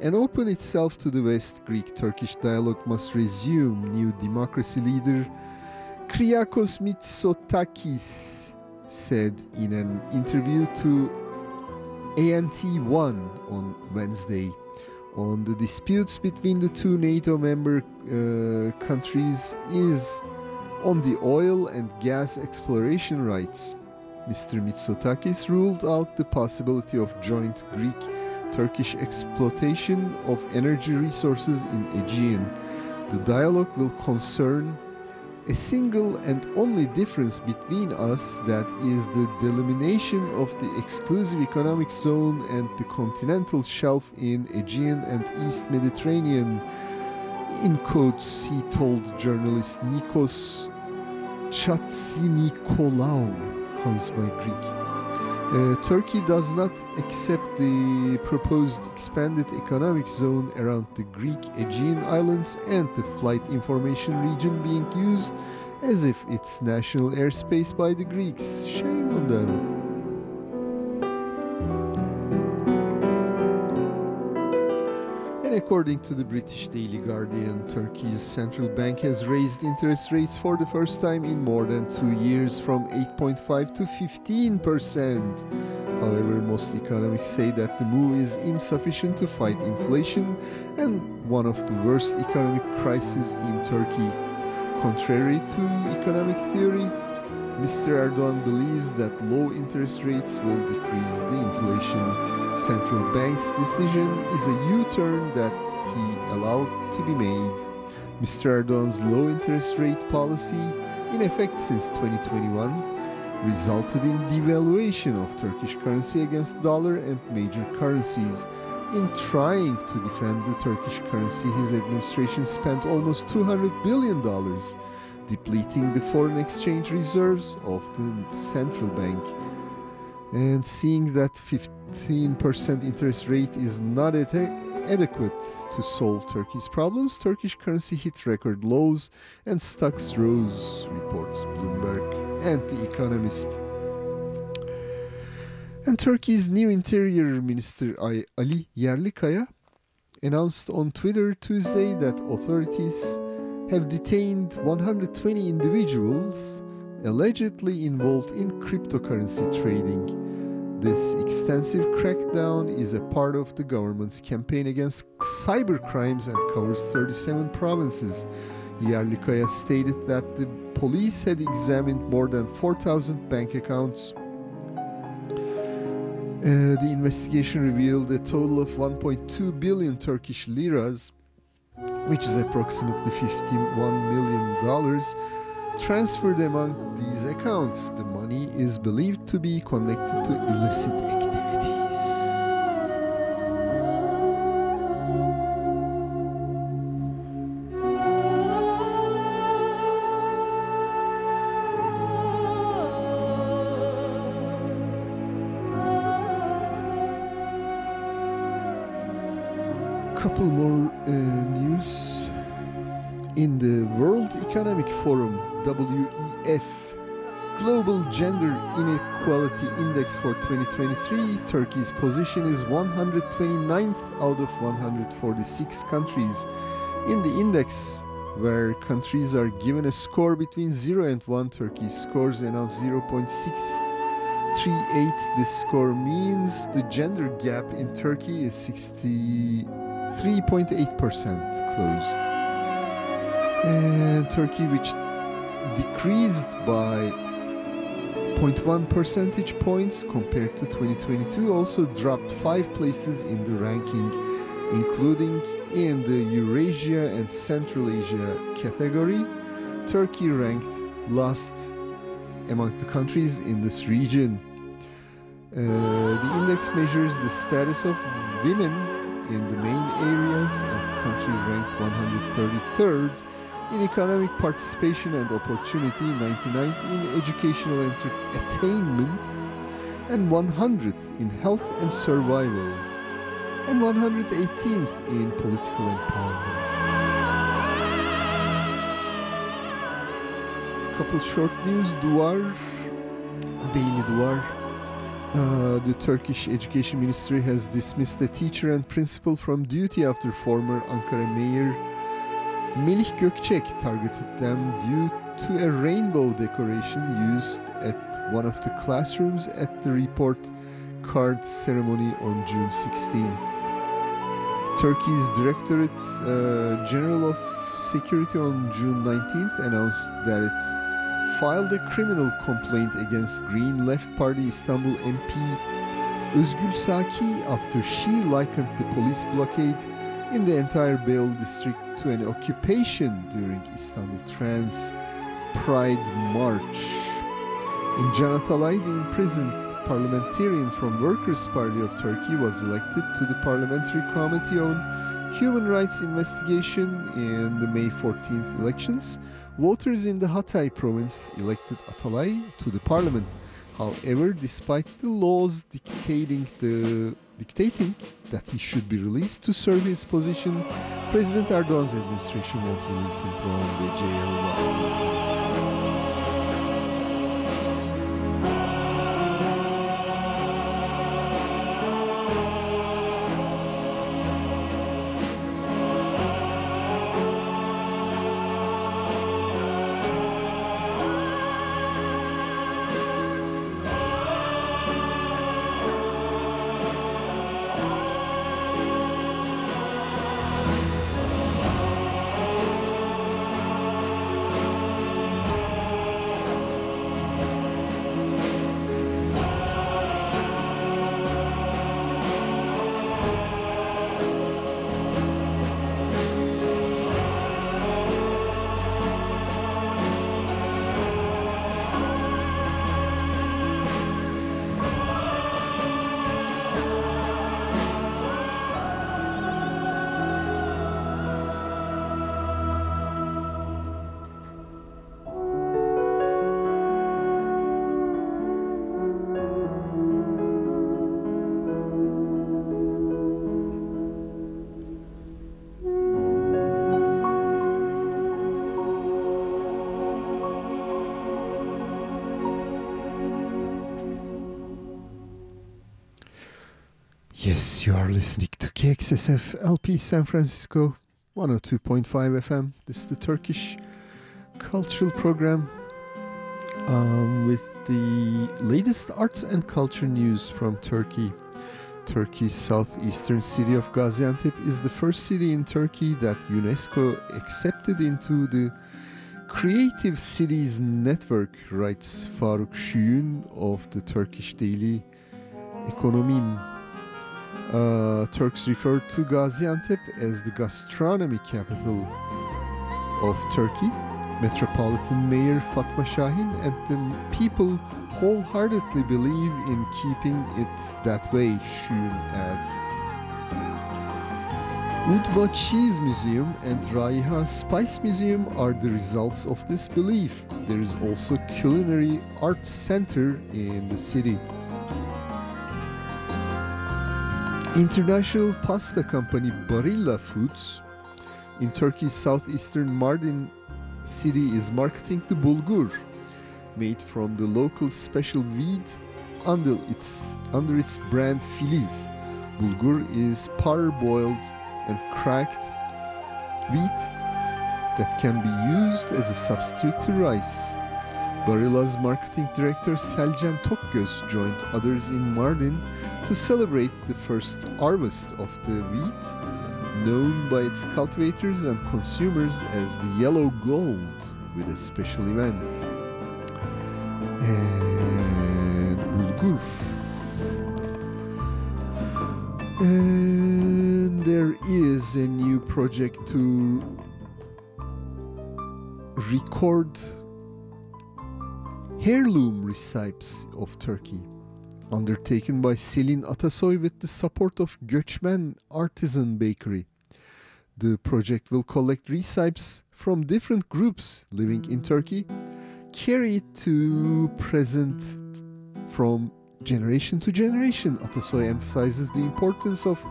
and open itself to the West, Greek Turkish dialogue must resume, new democracy leader Kyriakos Mitsotakis said in an interview to ANT1 on Wednesday. On the disputes between the two NATO member uh, countries is on the oil and gas exploration rights. Mr. Mitsotakis ruled out the possibility of joint Greek Turkish exploitation of energy resources in Aegean. The dialogue will concern a single and only difference between us that is the delimitation of the exclusive economic zone and the continental shelf in Aegean and East Mediterranean. In quotes, he told journalist Nikos Chatsimikolaou, how's my Greek? Uh, Turkey does not accept the proposed expanded economic zone around the Greek Aegean Islands and the flight information region being used as if it's national airspace by the Greeks. Shame on them. And according to the British Daily Guardian, Turkey's central bank has raised interest rates for the first time in more than two years from 8.5 to 15 percent. However, most economists say that the move is insufficient to fight inflation and one of the worst economic crises in Turkey. Contrary to economic theory, Mr. Erdogan believes that low interest rates will decrease the inflation. Central bank's decision is a U-turn that he allowed to be made. Mr. Erdogan's low interest rate policy, in effect since 2021, resulted in devaluation of Turkish currency against dollar and major currencies. In trying to defend the Turkish currency, his administration spent almost $200 billion, depleting the foreign exchange reserves of the central bank. And seeing that 15% interest rate is not ade- adequate to solve Turkey's problems. Turkish currency hit record lows and stocks rose, reports Bloomberg and The Economist. And Turkey's new Interior Minister Ali Yerlikaya announced on Twitter Tuesday that authorities have detained 120 individuals allegedly involved in cryptocurrency trading. This extensive crackdown is a part of the government's campaign against cybercrimes and covers 37 provinces. Yerlikaya stated that the police had examined more than 4,000 bank accounts. Uh, the investigation revealed a total of 1.2 billion Turkish liras, which is approximately 51 million dollars, transferred among these accounts. The money is believed to be connected to illicit. For 2023, Turkey's position is 129th out of 146 countries. In the index, where countries are given a score between 0 and 1, Turkey scores announced 0.638. This score means the gender gap in Turkey is 63.8% closed and Turkey, which decreased by 0.1 percentage points compared to 2022, also dropped five places in the ranking, including in the Eurasia and Central Asia category. Turkey ranked last among the countries in this region. Uh, the index measures the status of women in the main areas, and the country ranked 133rd in economic participation and opportunity, 99th in educational attainment, and 100th in health and survival, and 118th in political empowerment. Couple short news, Duvar, Daily Duvar. Uh, the Turkish Education Ministry has dismissed a teacher and principal from duty after former Ankara Mayor Melih Gökçek targeted them due to a rainbow decoration used at one of the classrooms at the report card ceremony on June 16th. Turkey's Directorate uh, General of Security on June 19th announced that it filed a criminal complaint against Green Left Party Istanbul MP Özgül Saki after she likened the police blockade in the entire Beyoğlu district to an occupation during Istanbul Trans Pride March. In Can Atalay, the imprisoned parliamentarian from Workers' Party of Turkey was elected to the Parliamentary Committee on Human Rights Investigation in the May 14th elections. Voters in the Hatay province elected Atalay to the parliament. However, despite the laws dictating the dictating that he should be released to serve his position, President Erdogan's administration won't release him from the jail. You are listening to KXSF LP San Francisco 102.5 FM. This is the Turkish cultural program um, with the latest arts and culture news from Turkey. Turkey's southeastern city of Gaziantep is the first city in Turkey that UNESCO accepted into the Creative Cities Network, writes Faruk Şüyün of the Turkish daily Ekonomim. Uh, Turks refer to Gaziantep as the gastronomy capital of Turkey. Metropolitan Mayor Fatma Şahin and the people wholeheartedly believe in keeping it that way, Şüyün adds. Udva Cheese Museum and Raiha Spice Museum are the results of this belief. There is also culinary arts center in the city. International pasta company Barilla Foods in Turkey's southeastern Mardin city is marketing the bulgur made from the local special wheat under its under its brand Filiz. Bulgur is parboiled and cracked wheat that can be used as a substitute to rice. Barilla's marketing director Selcan Tokgöz joined others in Mardin to celebrate the first harvest of the wheat, known by its cultivators and consumers as the yellow gold, with a special event. And bulgur. And there is a new project to record heirloom recipes of Turkey, undertaken by Selin Atasoy with the support of Göçmen Artisan Bakery. The project will collect recipes from different groups living in Turkey, carry it to present from generation to generation. Atasoy emphasizes the importance of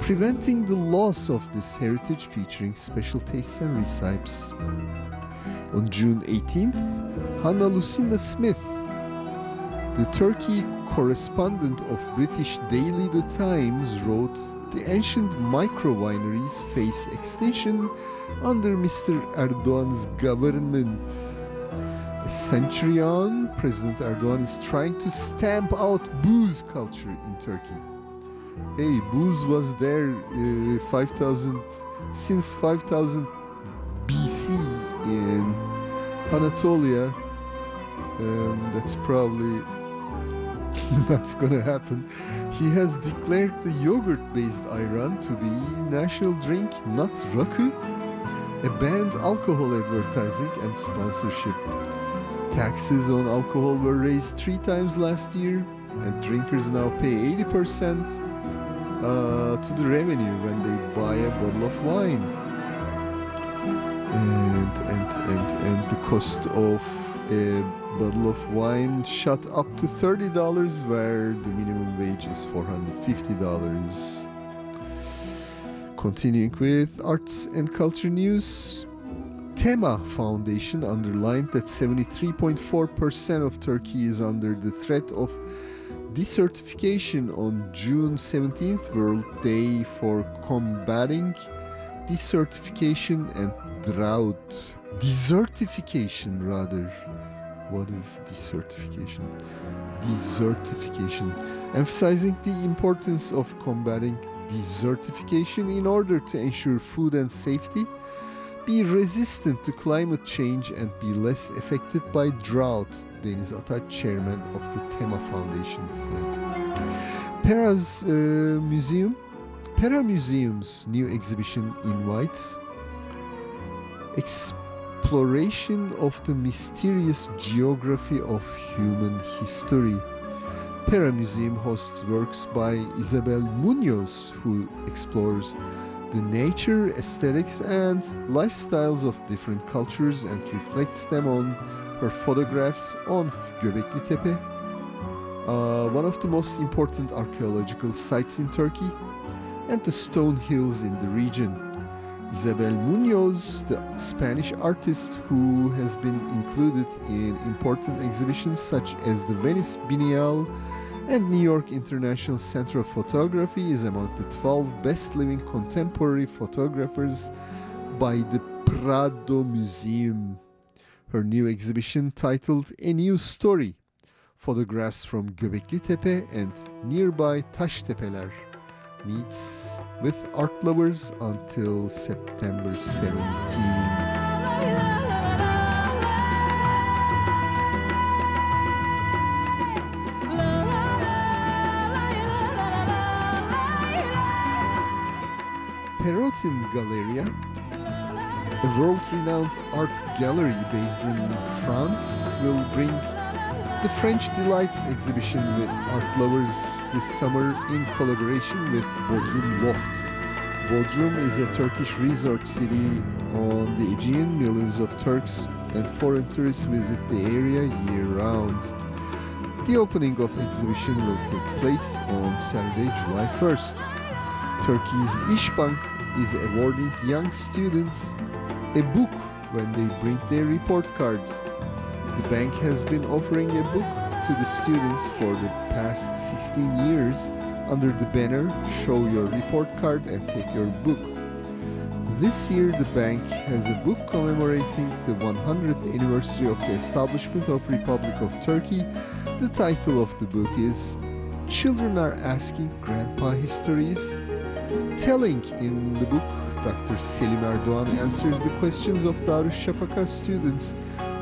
preventing the loss of this heritage featuring special tastes and recipes. On June 18th, Hannah Lucinda Smith, the Turkey correspondent of British daily The Times, wrote the ancient micro wineries face extinction under Mr. Erdogan's government. A century on, President Erdogan is trying to stamp out booze culture in Turkey. Hey, booze was there uh, 5000 since 5000 BC in Anatolia. Um, that's probably not gonna happen. He has declared the yogurt-based ayran to be national drink, not rakı, a banned alcohol advertising and sponsorship. Taxes on alcohol were raised three times last year, and drinkers now pay 80% uh, to the revenue when they buy a bottle of wine. And, and, and, and the cost of a bottle of wine shot up to $30 where the minimum wage is $450. Continuing with arts and culture news, Tema Foundation underlined that 73.4% of Turkey is under the threat of desertification on June 17th, World Day for Combating Desertification and Drought. Desertification, rather. What is desertification? Desertification. Emphasizing the importance of combating desertification in order to ensure food and safety be resistant to climate change and be less affected by drought, Deniz Ataç, chairman of the Tema Foundation, said. Pera's uh, museum, Pera Museum's new exhibition invites exploration of the mysterious geography of human history. Pera Museum hosts works by Isabel Munoz, who explores the nature, aesthetics, and lifestyles of different cultures and reflects them on her photographs on Göbekli Tepe, uh, one of the most important archaeological sites in Turkey, and the stone hills in the region. Isabel Munoz, the Spanish artist who has been included in important exhibitions such as the Venice Biennale And New York International Center of Photography is among the 12 best living contemporary photographers by the Prado Museum. Her new exhibition titled A New Story photographs from Göbekli Tepe and nearby Taştepeler meets with art lovers until September 17. Perrotin Galleria, a world-renowned art gallery based in France, will bring the French Delights exhibition with art lovers this summer in collaboration with Bodrum Loft. Bodrum is a Turkish resort city on the Aegean. Millions of Turks and foreign tourists visit the area year round. The opening of exhibition will take place on Saturday, July 1st. Turkey's İşbank is awarding young students a book when they bring their report cards. The bank has been offering a book to the students for the past 16 years under the banner Show Your Report Card and Take Your Book. This year, the bank has a book commemorating the 100th anniversary of the establishment of Republic of Turkey. The title of the book is Children Are Asking Grandpa Histories. Telling in the book, Dr. Selim Erdoğan answers the questions of Darüşşafaka students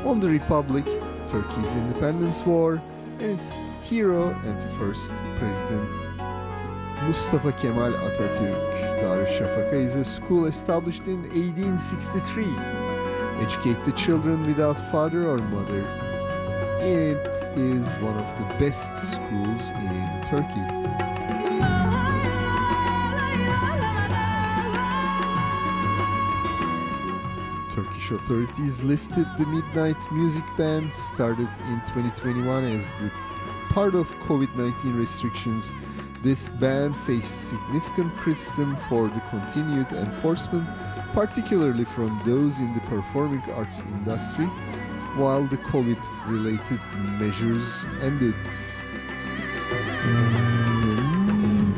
on the Republic, Turkey's independence war, and its hero and first president, Mustafa Kemal Atatürk. Darüşşafaka is a school established in 1863. Educate the children without father or mother. It is one of the best schools in Turkey. Turkish authorities lifted the midnight music ban started in 2021 as the part of COVID-19 restrictions. This ban faced significant criticism for the continued enforcement, particularly from those in the performing arts industry, while the COVID-related measures ended.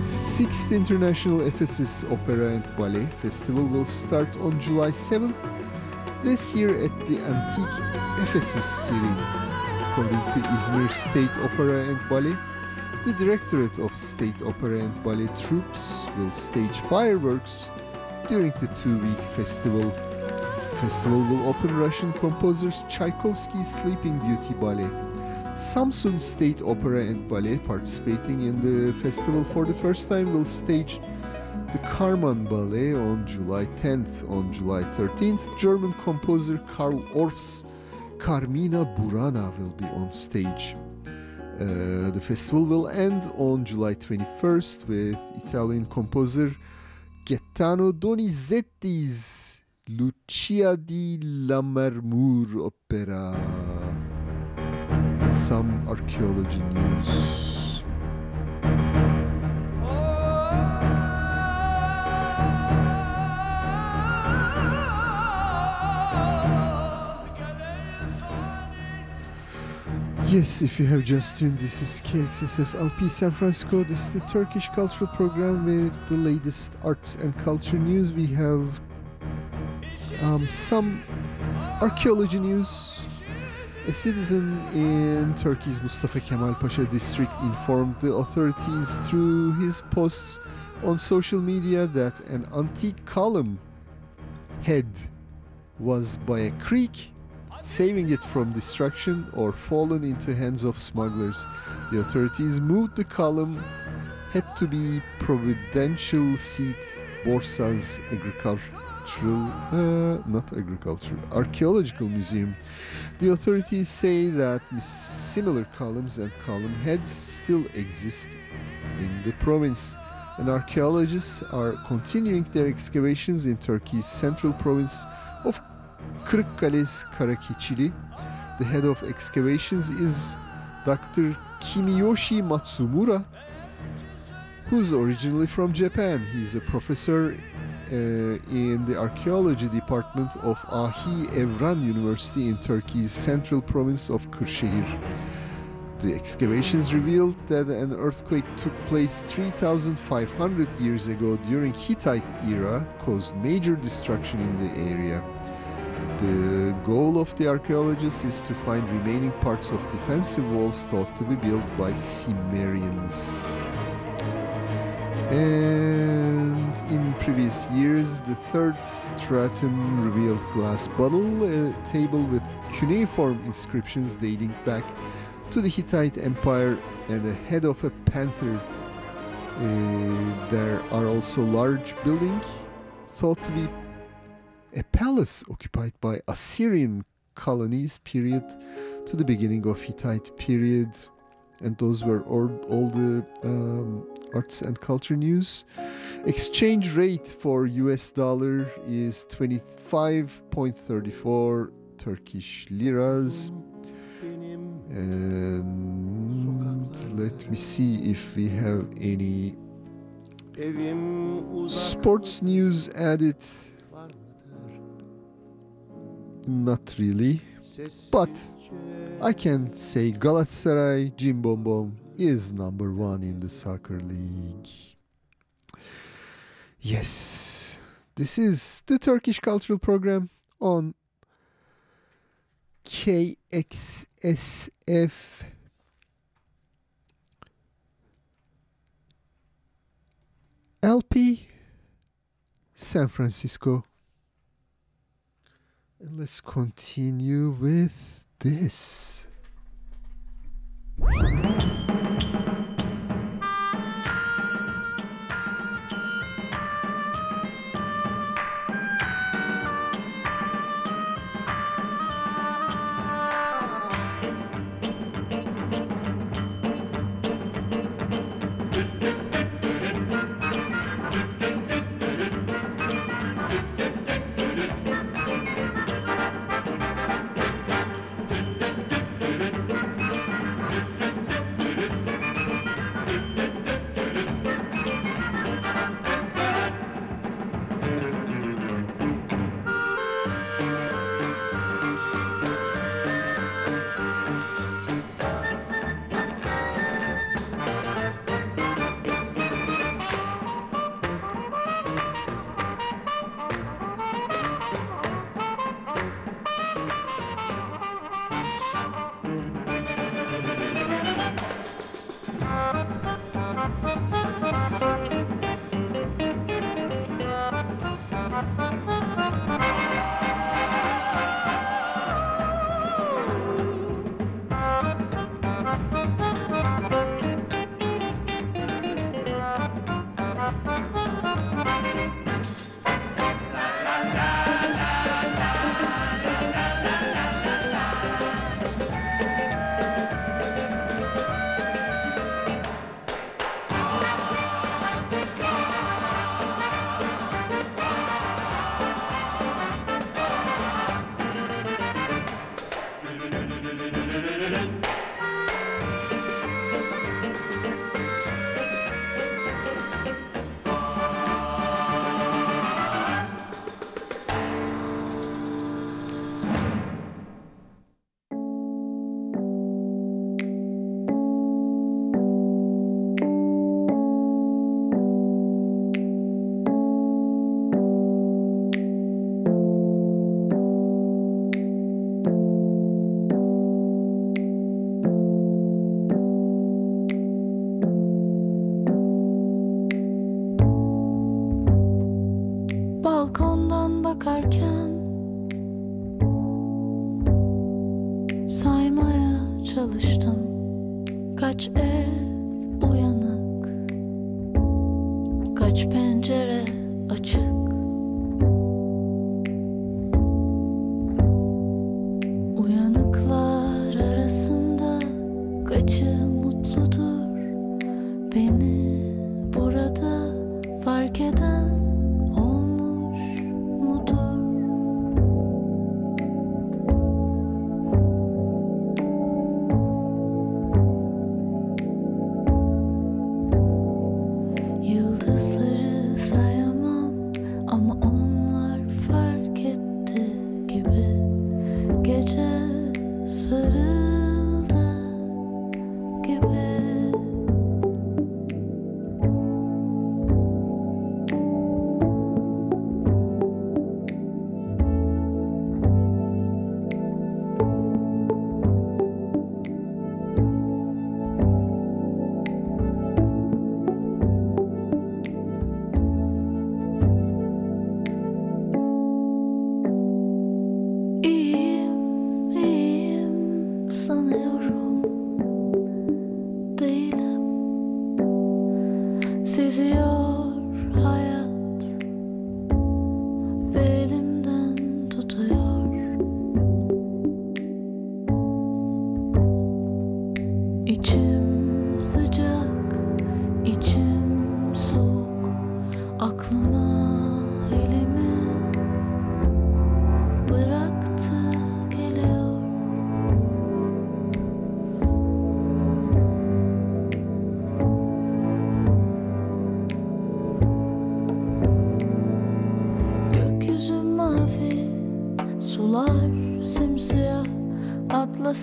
Sixth International Ephesus Opera and Ballet Festival will start on July 7th this year at the antique Ephesus city. According to Izmir State Opera and Ballet, the Directorate of State Opera and Ballet troupes will stage fireworks during the two-week festival. Festival will open Russian composers Tchaikovsky's Sleeping Beauty Ballet. Samsun State Opera and Ballet participating in the festival for the first time will stage the Carmen Ballet on July 10th. On July 13th, German composer Carl Orff's Carmina Burana will be on stage. Uh, the festival will end on July 21st with Italian composer Gaetano Donizetti's Lucia di Lammermoor opera. Some archaeology news. Yes, if you have just tuned, this is KXSF LP San Francisco. This is the Turkish Cultural Program with the latest arts and culture news. We have um, some archaeology news. A citizen in Turkey's Mustafa Kemal Pasha district informed the authorities through his posts on social media that an antique column head was by a creek saving it from destruction or fallen into hands of smugglers. The authorities moved the column had to be Providential Seat Bursa's Agricultural, uh, not agricultural, archaeological museum. The authorities say that similar columns and column heads still exist in the province. And archaeologists are continuing their excavations in Turkey's central province Kırıkkale's Karakeçili. The head of excavations is Dr. Kimiyoshi Matsumura, who's originally from Japan. He's a professor uh, in the archaeology department of Ahi Evran University in Turkey's central province of Kırşehir. The excavations revealed that an earthquake took place 3,500 years ago during Hittite era, caused major destruction in the area. The goal of the archaeologists is to find remaining parts of defensive walls thought to be built by Cimmerians. And in previous years, the third stratum revealed glass bottle, a table with cuneiform inscriptions dating back to the Hittite Empire, and a head of a panther. Uh, there are also large buildings thought to be a palace occupied by Assyrian colonies period to the beginning of Hittite period. And those were all, all the um, arts and culture news. Exchange rate for US dollar is 25.34 Turkish liras. And let me see if we have any sports news added not really. But I can say Galatasaray Cim Bom Bom is number one in the soccer league. Yes, this is the Turkish Cultural Program on KXSF. LP San Francisco. Let's continue with this.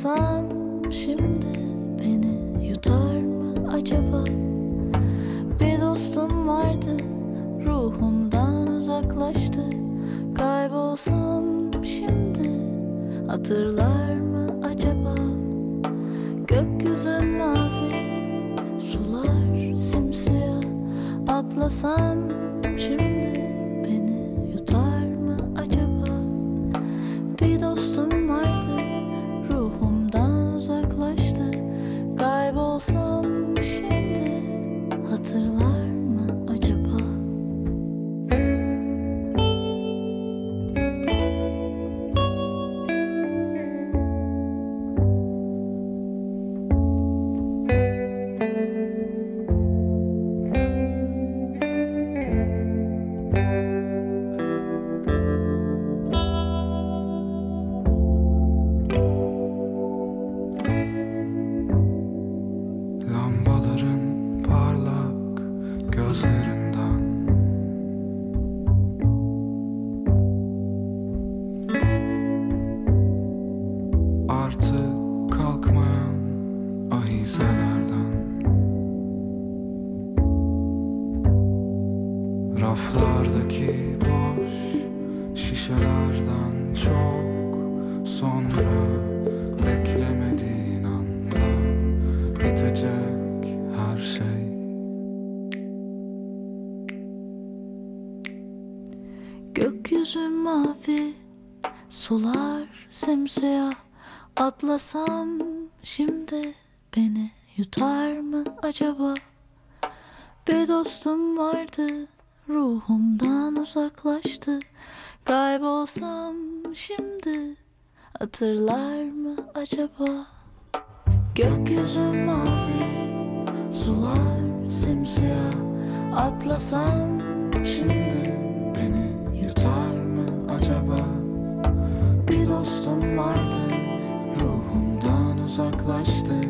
Atlasam şimdi beni yutar mı acaba? Bir dostum vardı ruhumdan uzaklaştı. Kaybolsam şimdi hatırlar mı acaba? Gökyüzü mavi sular simsiyah. Atlasam şimdi Atlasam şimdi beni yutar mı acaba? Bir dostum vardı, ruhumdan uzaklaştı Kaybolsam şimdi hatırlar mı acaba? Gökyüzü mavi, sular simsiyah Atlasam şimdi beni yutar mı acaba? Bir dostum vardı uzaklaştı.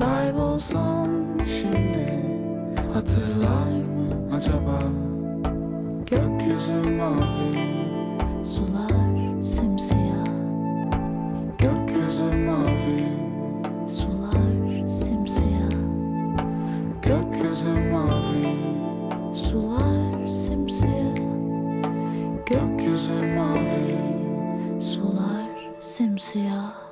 Kaybolsam şimdi hatırlar mı acaba? Gökyüzü mavi sular simsiyah. Gökyüzü mavi sular simsiyah. Gökyüzü mavi sular simsiyah. Gökyüzü mavi sular simsiyah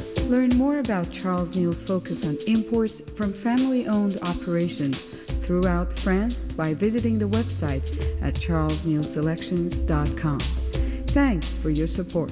Learn more about Charles Neal's focus on imports from family owned operations throughout France by visiting the website at charlesnealselections.com. Thanks for your support.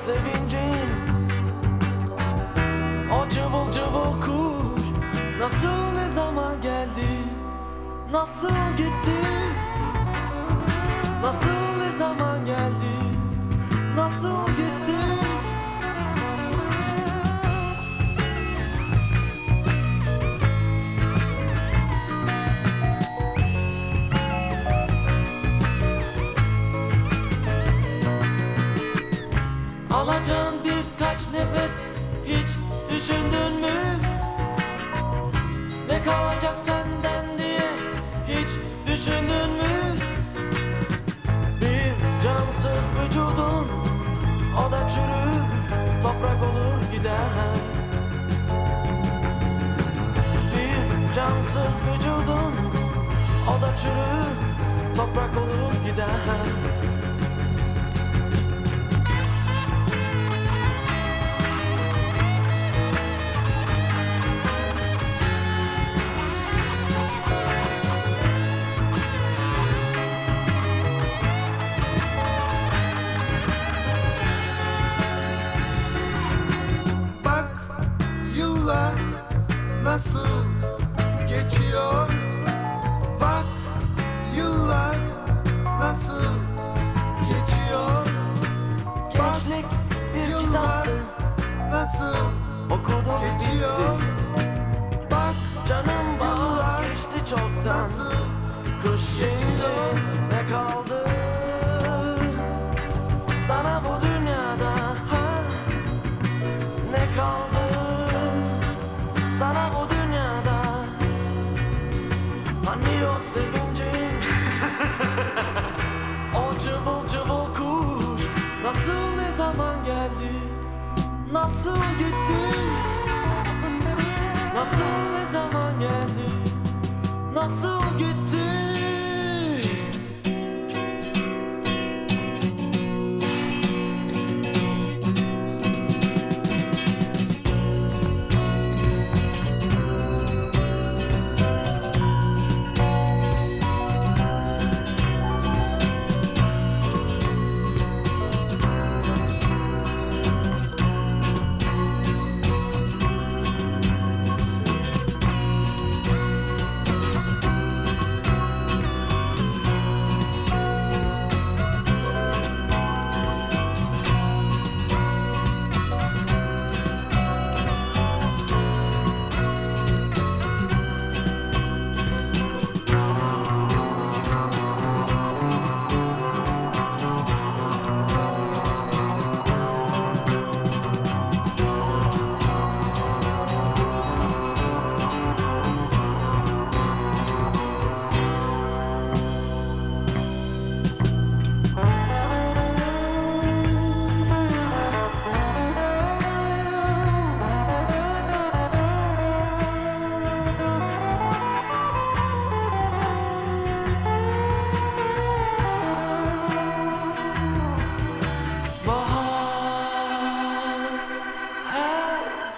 sevincin. O cıvıl cıvıl kuş Nasıl ne zaman geldi? Nasıl gitti? Nasıl ne zaman geldi? Nasıl gitti? Cansız vücudun O da çürür Toprak olur gider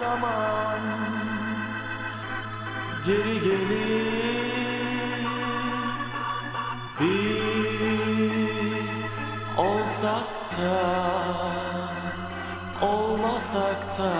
zaman geri gelir. Biz olsak da olmasak da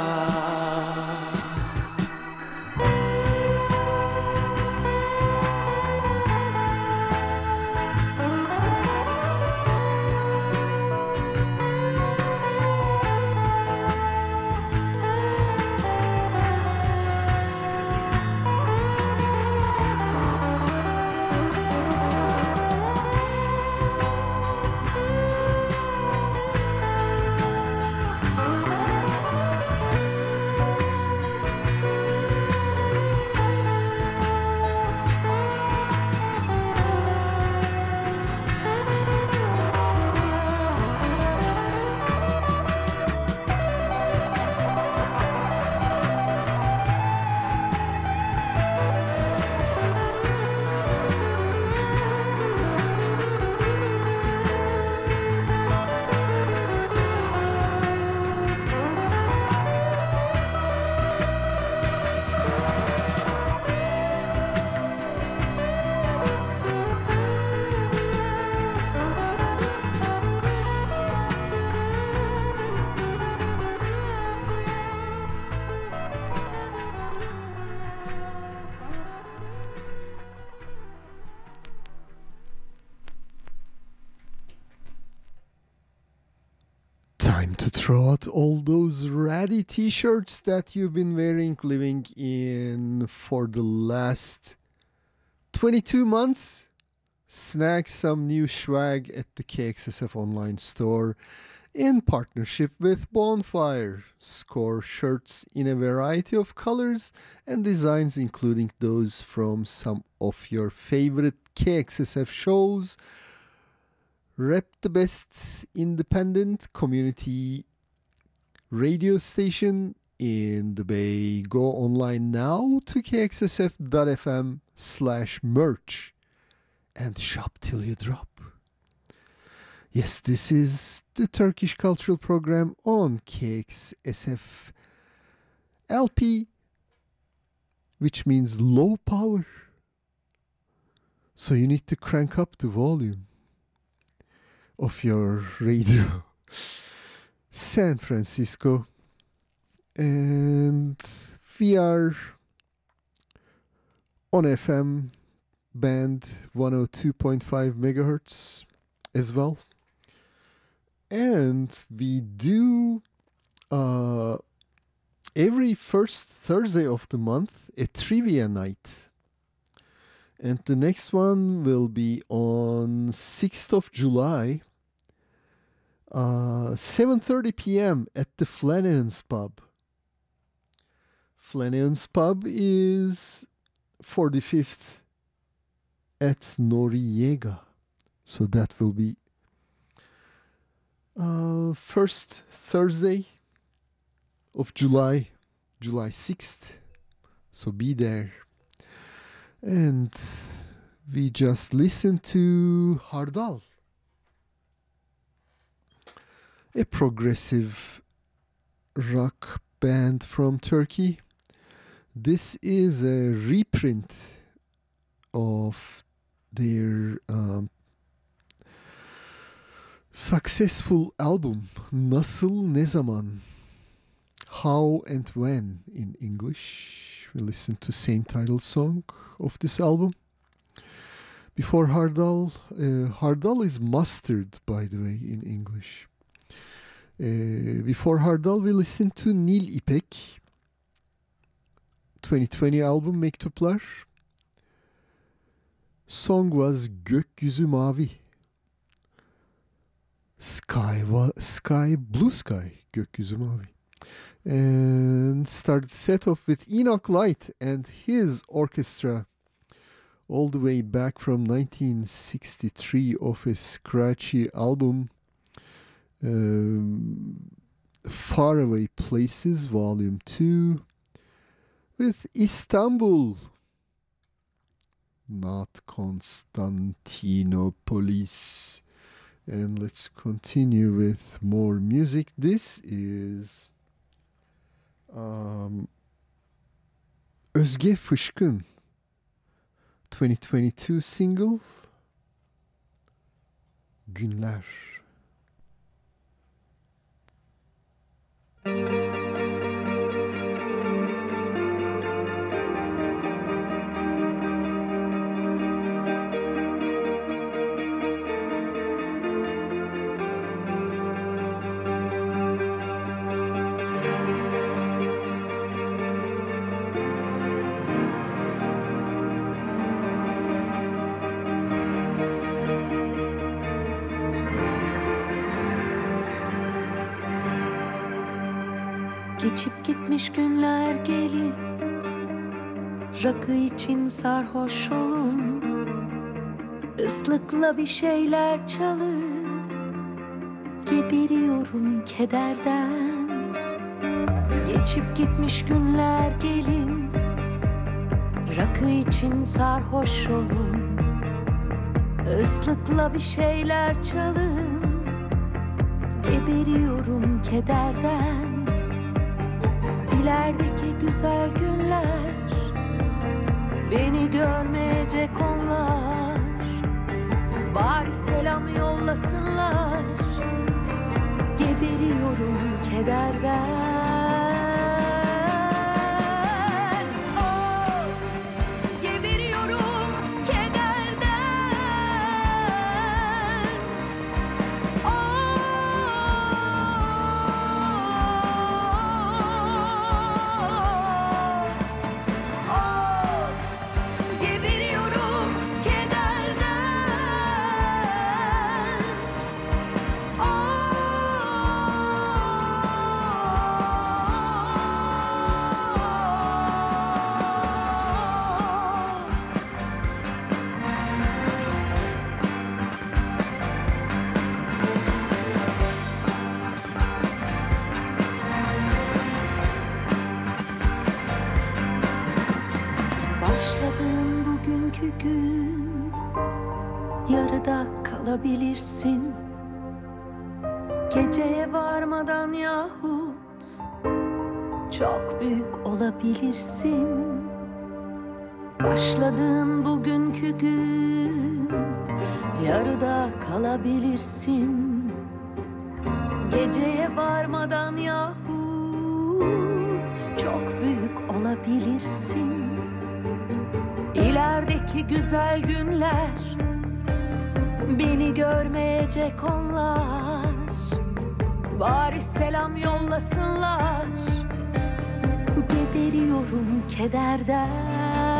all those ratty t shirts that you've been wearing, living in for the last 22 months. Snag some new swag at the KXSF online store in partnership with Bonfire. Score shirts in a variety of colors and designs, including those from some of your favorite KXSF shows. Rep the best independent community radio station in the Bay. Go online now to kxsf.fm slash merch and shop till you drop. Yes, this is the Turkish Cultural Program on KXSF LP, which means low power. So you need to crank up the volume of your radio. San Francisco. And we are on FM band 102.5 megahertz as well. And we do uh, every first Thursday of the month a trivia night. And the next one will be on 6th of July, uh, 7.30 p.m. at the Flanagan's Pub. Flanagan's Pub is 45th at Noriega. So that will be uh, first Thursday of July, July 6th. So be there. And we just listened to Hardal, a progressive rock band from Turkey. This is a reprint of their um, successful album Nasıl Ne Zaman How and When in English. We listen to same title song of this album. Before Hardal, uh, Hardal is mustard, by the way, in English. Uh, before Hardal, we listened to Nil İpek, 2020 album Make Mektuplar. Song was Gökyüzü Mavi. Sky, sky, blue sky, Gökyüzü Mavi. And started set off with Enoch Light and his orchestra all the way back from 1963 of a scratchy album um, Faraway Places Volume 2 with Istanbul. Not Constantinopolis. And let's continue with more music. This is um, Özge Fışkın 2022 single Günler Rakı için sarhoş olun. Islıkla bir şeyler çalın. Geberiyorum kederden. Geçip gitmiş günler gelin. Rakı için sarhoş olun. Islıkla bir şeyler çalın. Geberiyorum kederden. İlerideki güzel günler Beni görmeyecek onlar. Bari selam yollasınlar. Geberiyorum kederden olabilirsin. Başladığın bugünkü gün yarıda kalabilirsin. Geceye varmadan yahut çok büyük olabilirsin. İlerideki güzel günler beni görmeyecek onlar. Bari selam yollasınlar. Geberiyorum kederden.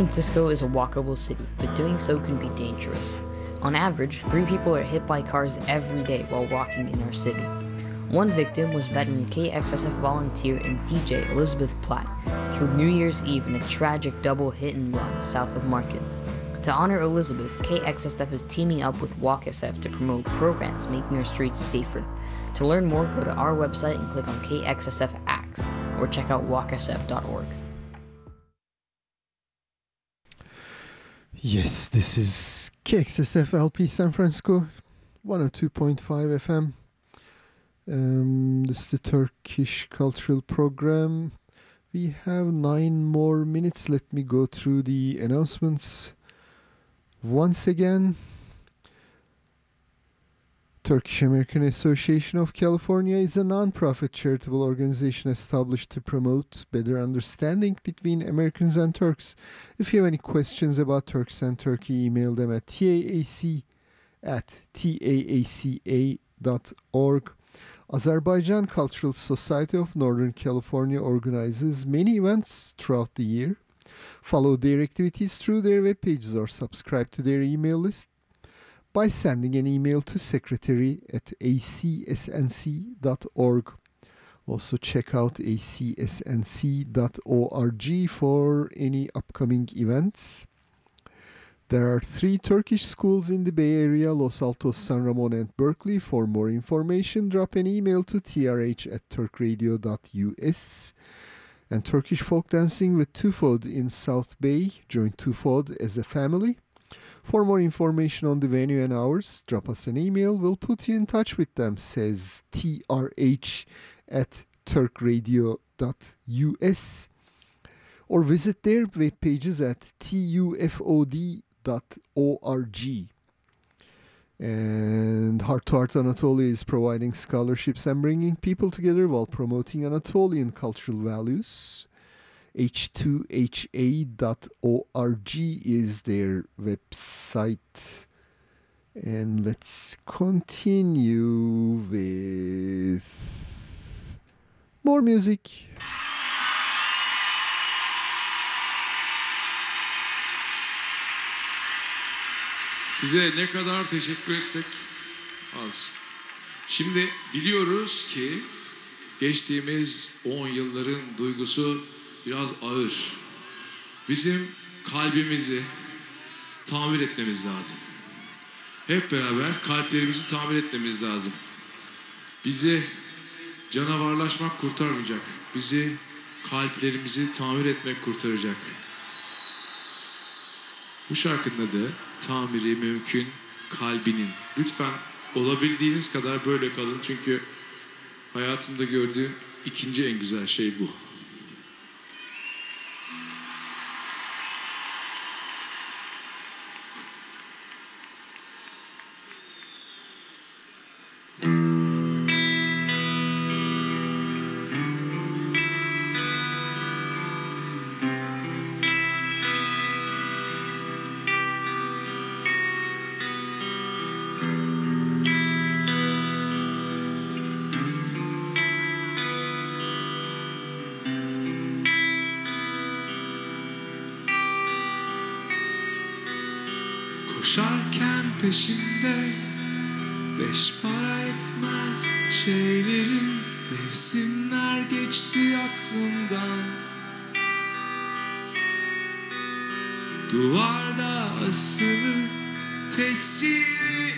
Francisco is a walkable city, but doing so can be dangerous. On average, three people are hit by cars every day while walking in our city. One victim was veteran KXSF volunteer and DJ Elizabeth Platt, killed New Year's Eve in a tragic double hit and run south of Market. To honor Elizabeth, KXSF is teaming up with WalkSF to promote programs making our streets safer. To learn more, go to our website and click on KXSF Acts, or check out walksf.org. Yes, this is KXSF LP San Francisco, 102.5 FM. Um, this is the Turkish cultural program. We have nine more minutes. Let me go through the announcements once again. Turkish American Association of California is a non-profit charitable organization established to promote better understanding between Americans and Turks. If you have any questions about Turks and Turkey, email them at taac at taaca.org. Azerbaijan Cultural Society of Northern California organizes many events throughout the year. Follow their activities through their web pages or subscribe to their email list by sending an email to secretary at acsnc.org. Also, check out acsnc.org for any upcoming events. There are three Turkish schools in the Bay Area Los Altos, San Ramon, and Berkeley. For more information, drop an email to trh at turkradio.us. And Turkish folk dancing with Tufod in South Bay. Join Tufod as a family. For more information on the venue and hours, drop us an email. We'll put you in touch with them, says trh at turkradio.us. Or visit their web pages at tufod.org. And Heart to Heart Anatolia is providing scholarships and bringing people together while promoting Anatolian cultural values. h2ha.org is their website. And let's continue with more music. Size ne kadar teşekkür etsek az. Şimdi biliyoruz ki geçtiğimiz 10 yılların duygusu biraz ağır. Bizim kalbimizi tamir etmemiz lazım. Hep beraber kalplerimizi tamir etmemiz lazım. Bizi canavarlaşmak kurtarmayacak. Bizi kalplerimizi tamir etmek kurtaracak. Bu şarkının adı tamiri mümkün kalbinin. Lütfen olabildiğiniz kadar böyle kalın çünkü hayatımda gördüğüm ikinci en güzel şey bu. Peşinde Beş para etmez şeylerin Mevsimler geçti aklımdan. Duvarda asılı tescilli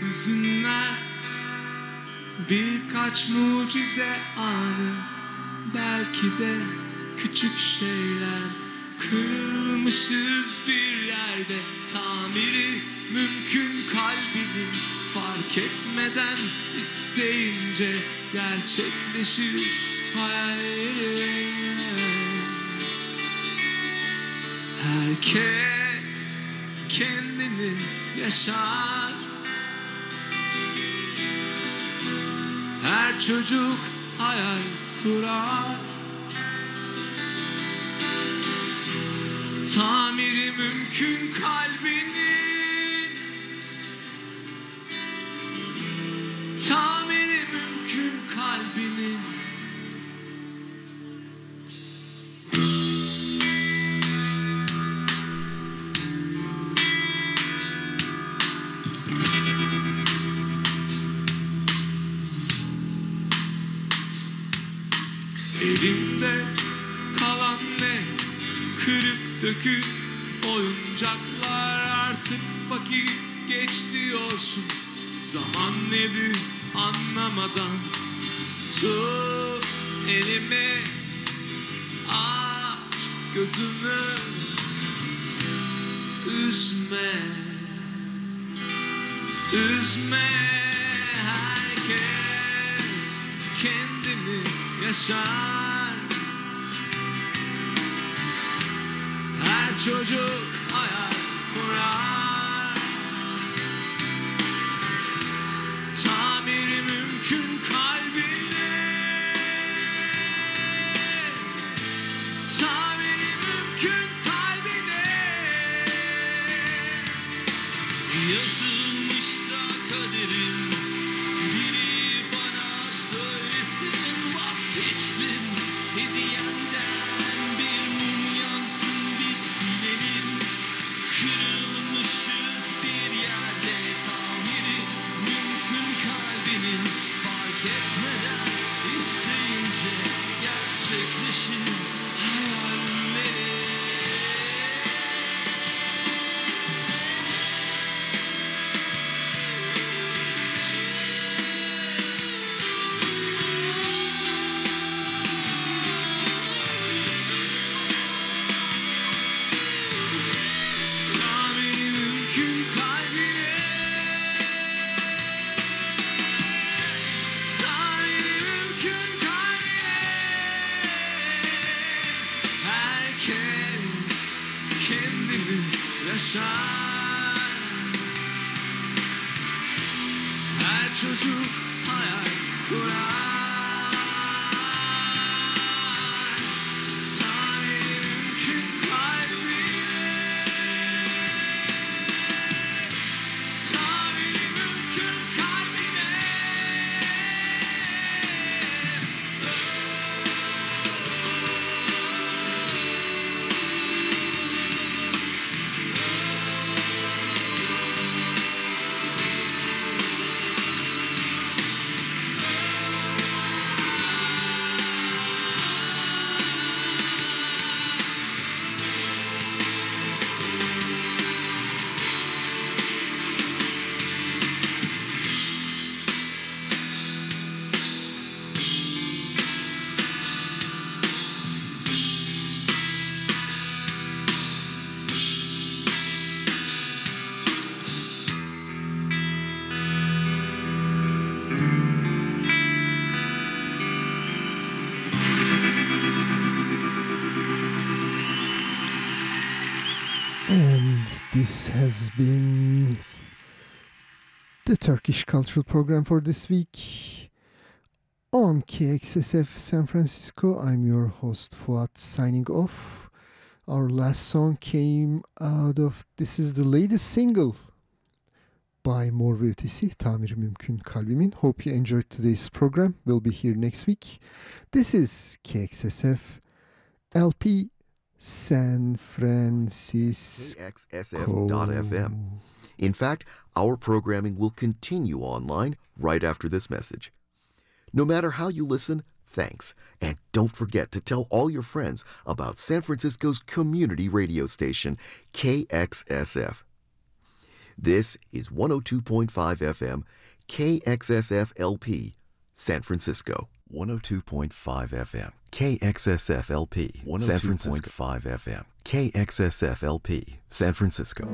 hüzünler Birkaç mucize anı Belki de küçük şeyler. Kırılmışız bir yerde Tamiri mümkün kalbinin Fark etmeden isteyince Gerçekleşir hayallerin. Herkes kendini yaşar. Her çocuk hayal kurar. Tamiri mümkün kalbinin gözünü Üzme. Üzme herkes kendini yaşar. Her çocuk hayal kurar has been the Turkish Cultural Program for this week on KXSF San Francisco. I'm your host Fuat signing off. Our last song came out of this is the latest single by Mor ve Tamiri Mümkün Kalbimin. Hope you enjoyed today's program. We'll be here next week. This is KXSF LP San Francisco. KXSF.FM. In fact, our programming will continue online right after this message. No matter how you listen, thanks. And don't forget to tell all your friends about San Francisco's community radio station, KXSF. This is 102.5 FM, KXSF LP, San Francisco. 102.5 FM, KXSF LP, San Francisco. 102.5 FM, KXSF LP, San Francisco.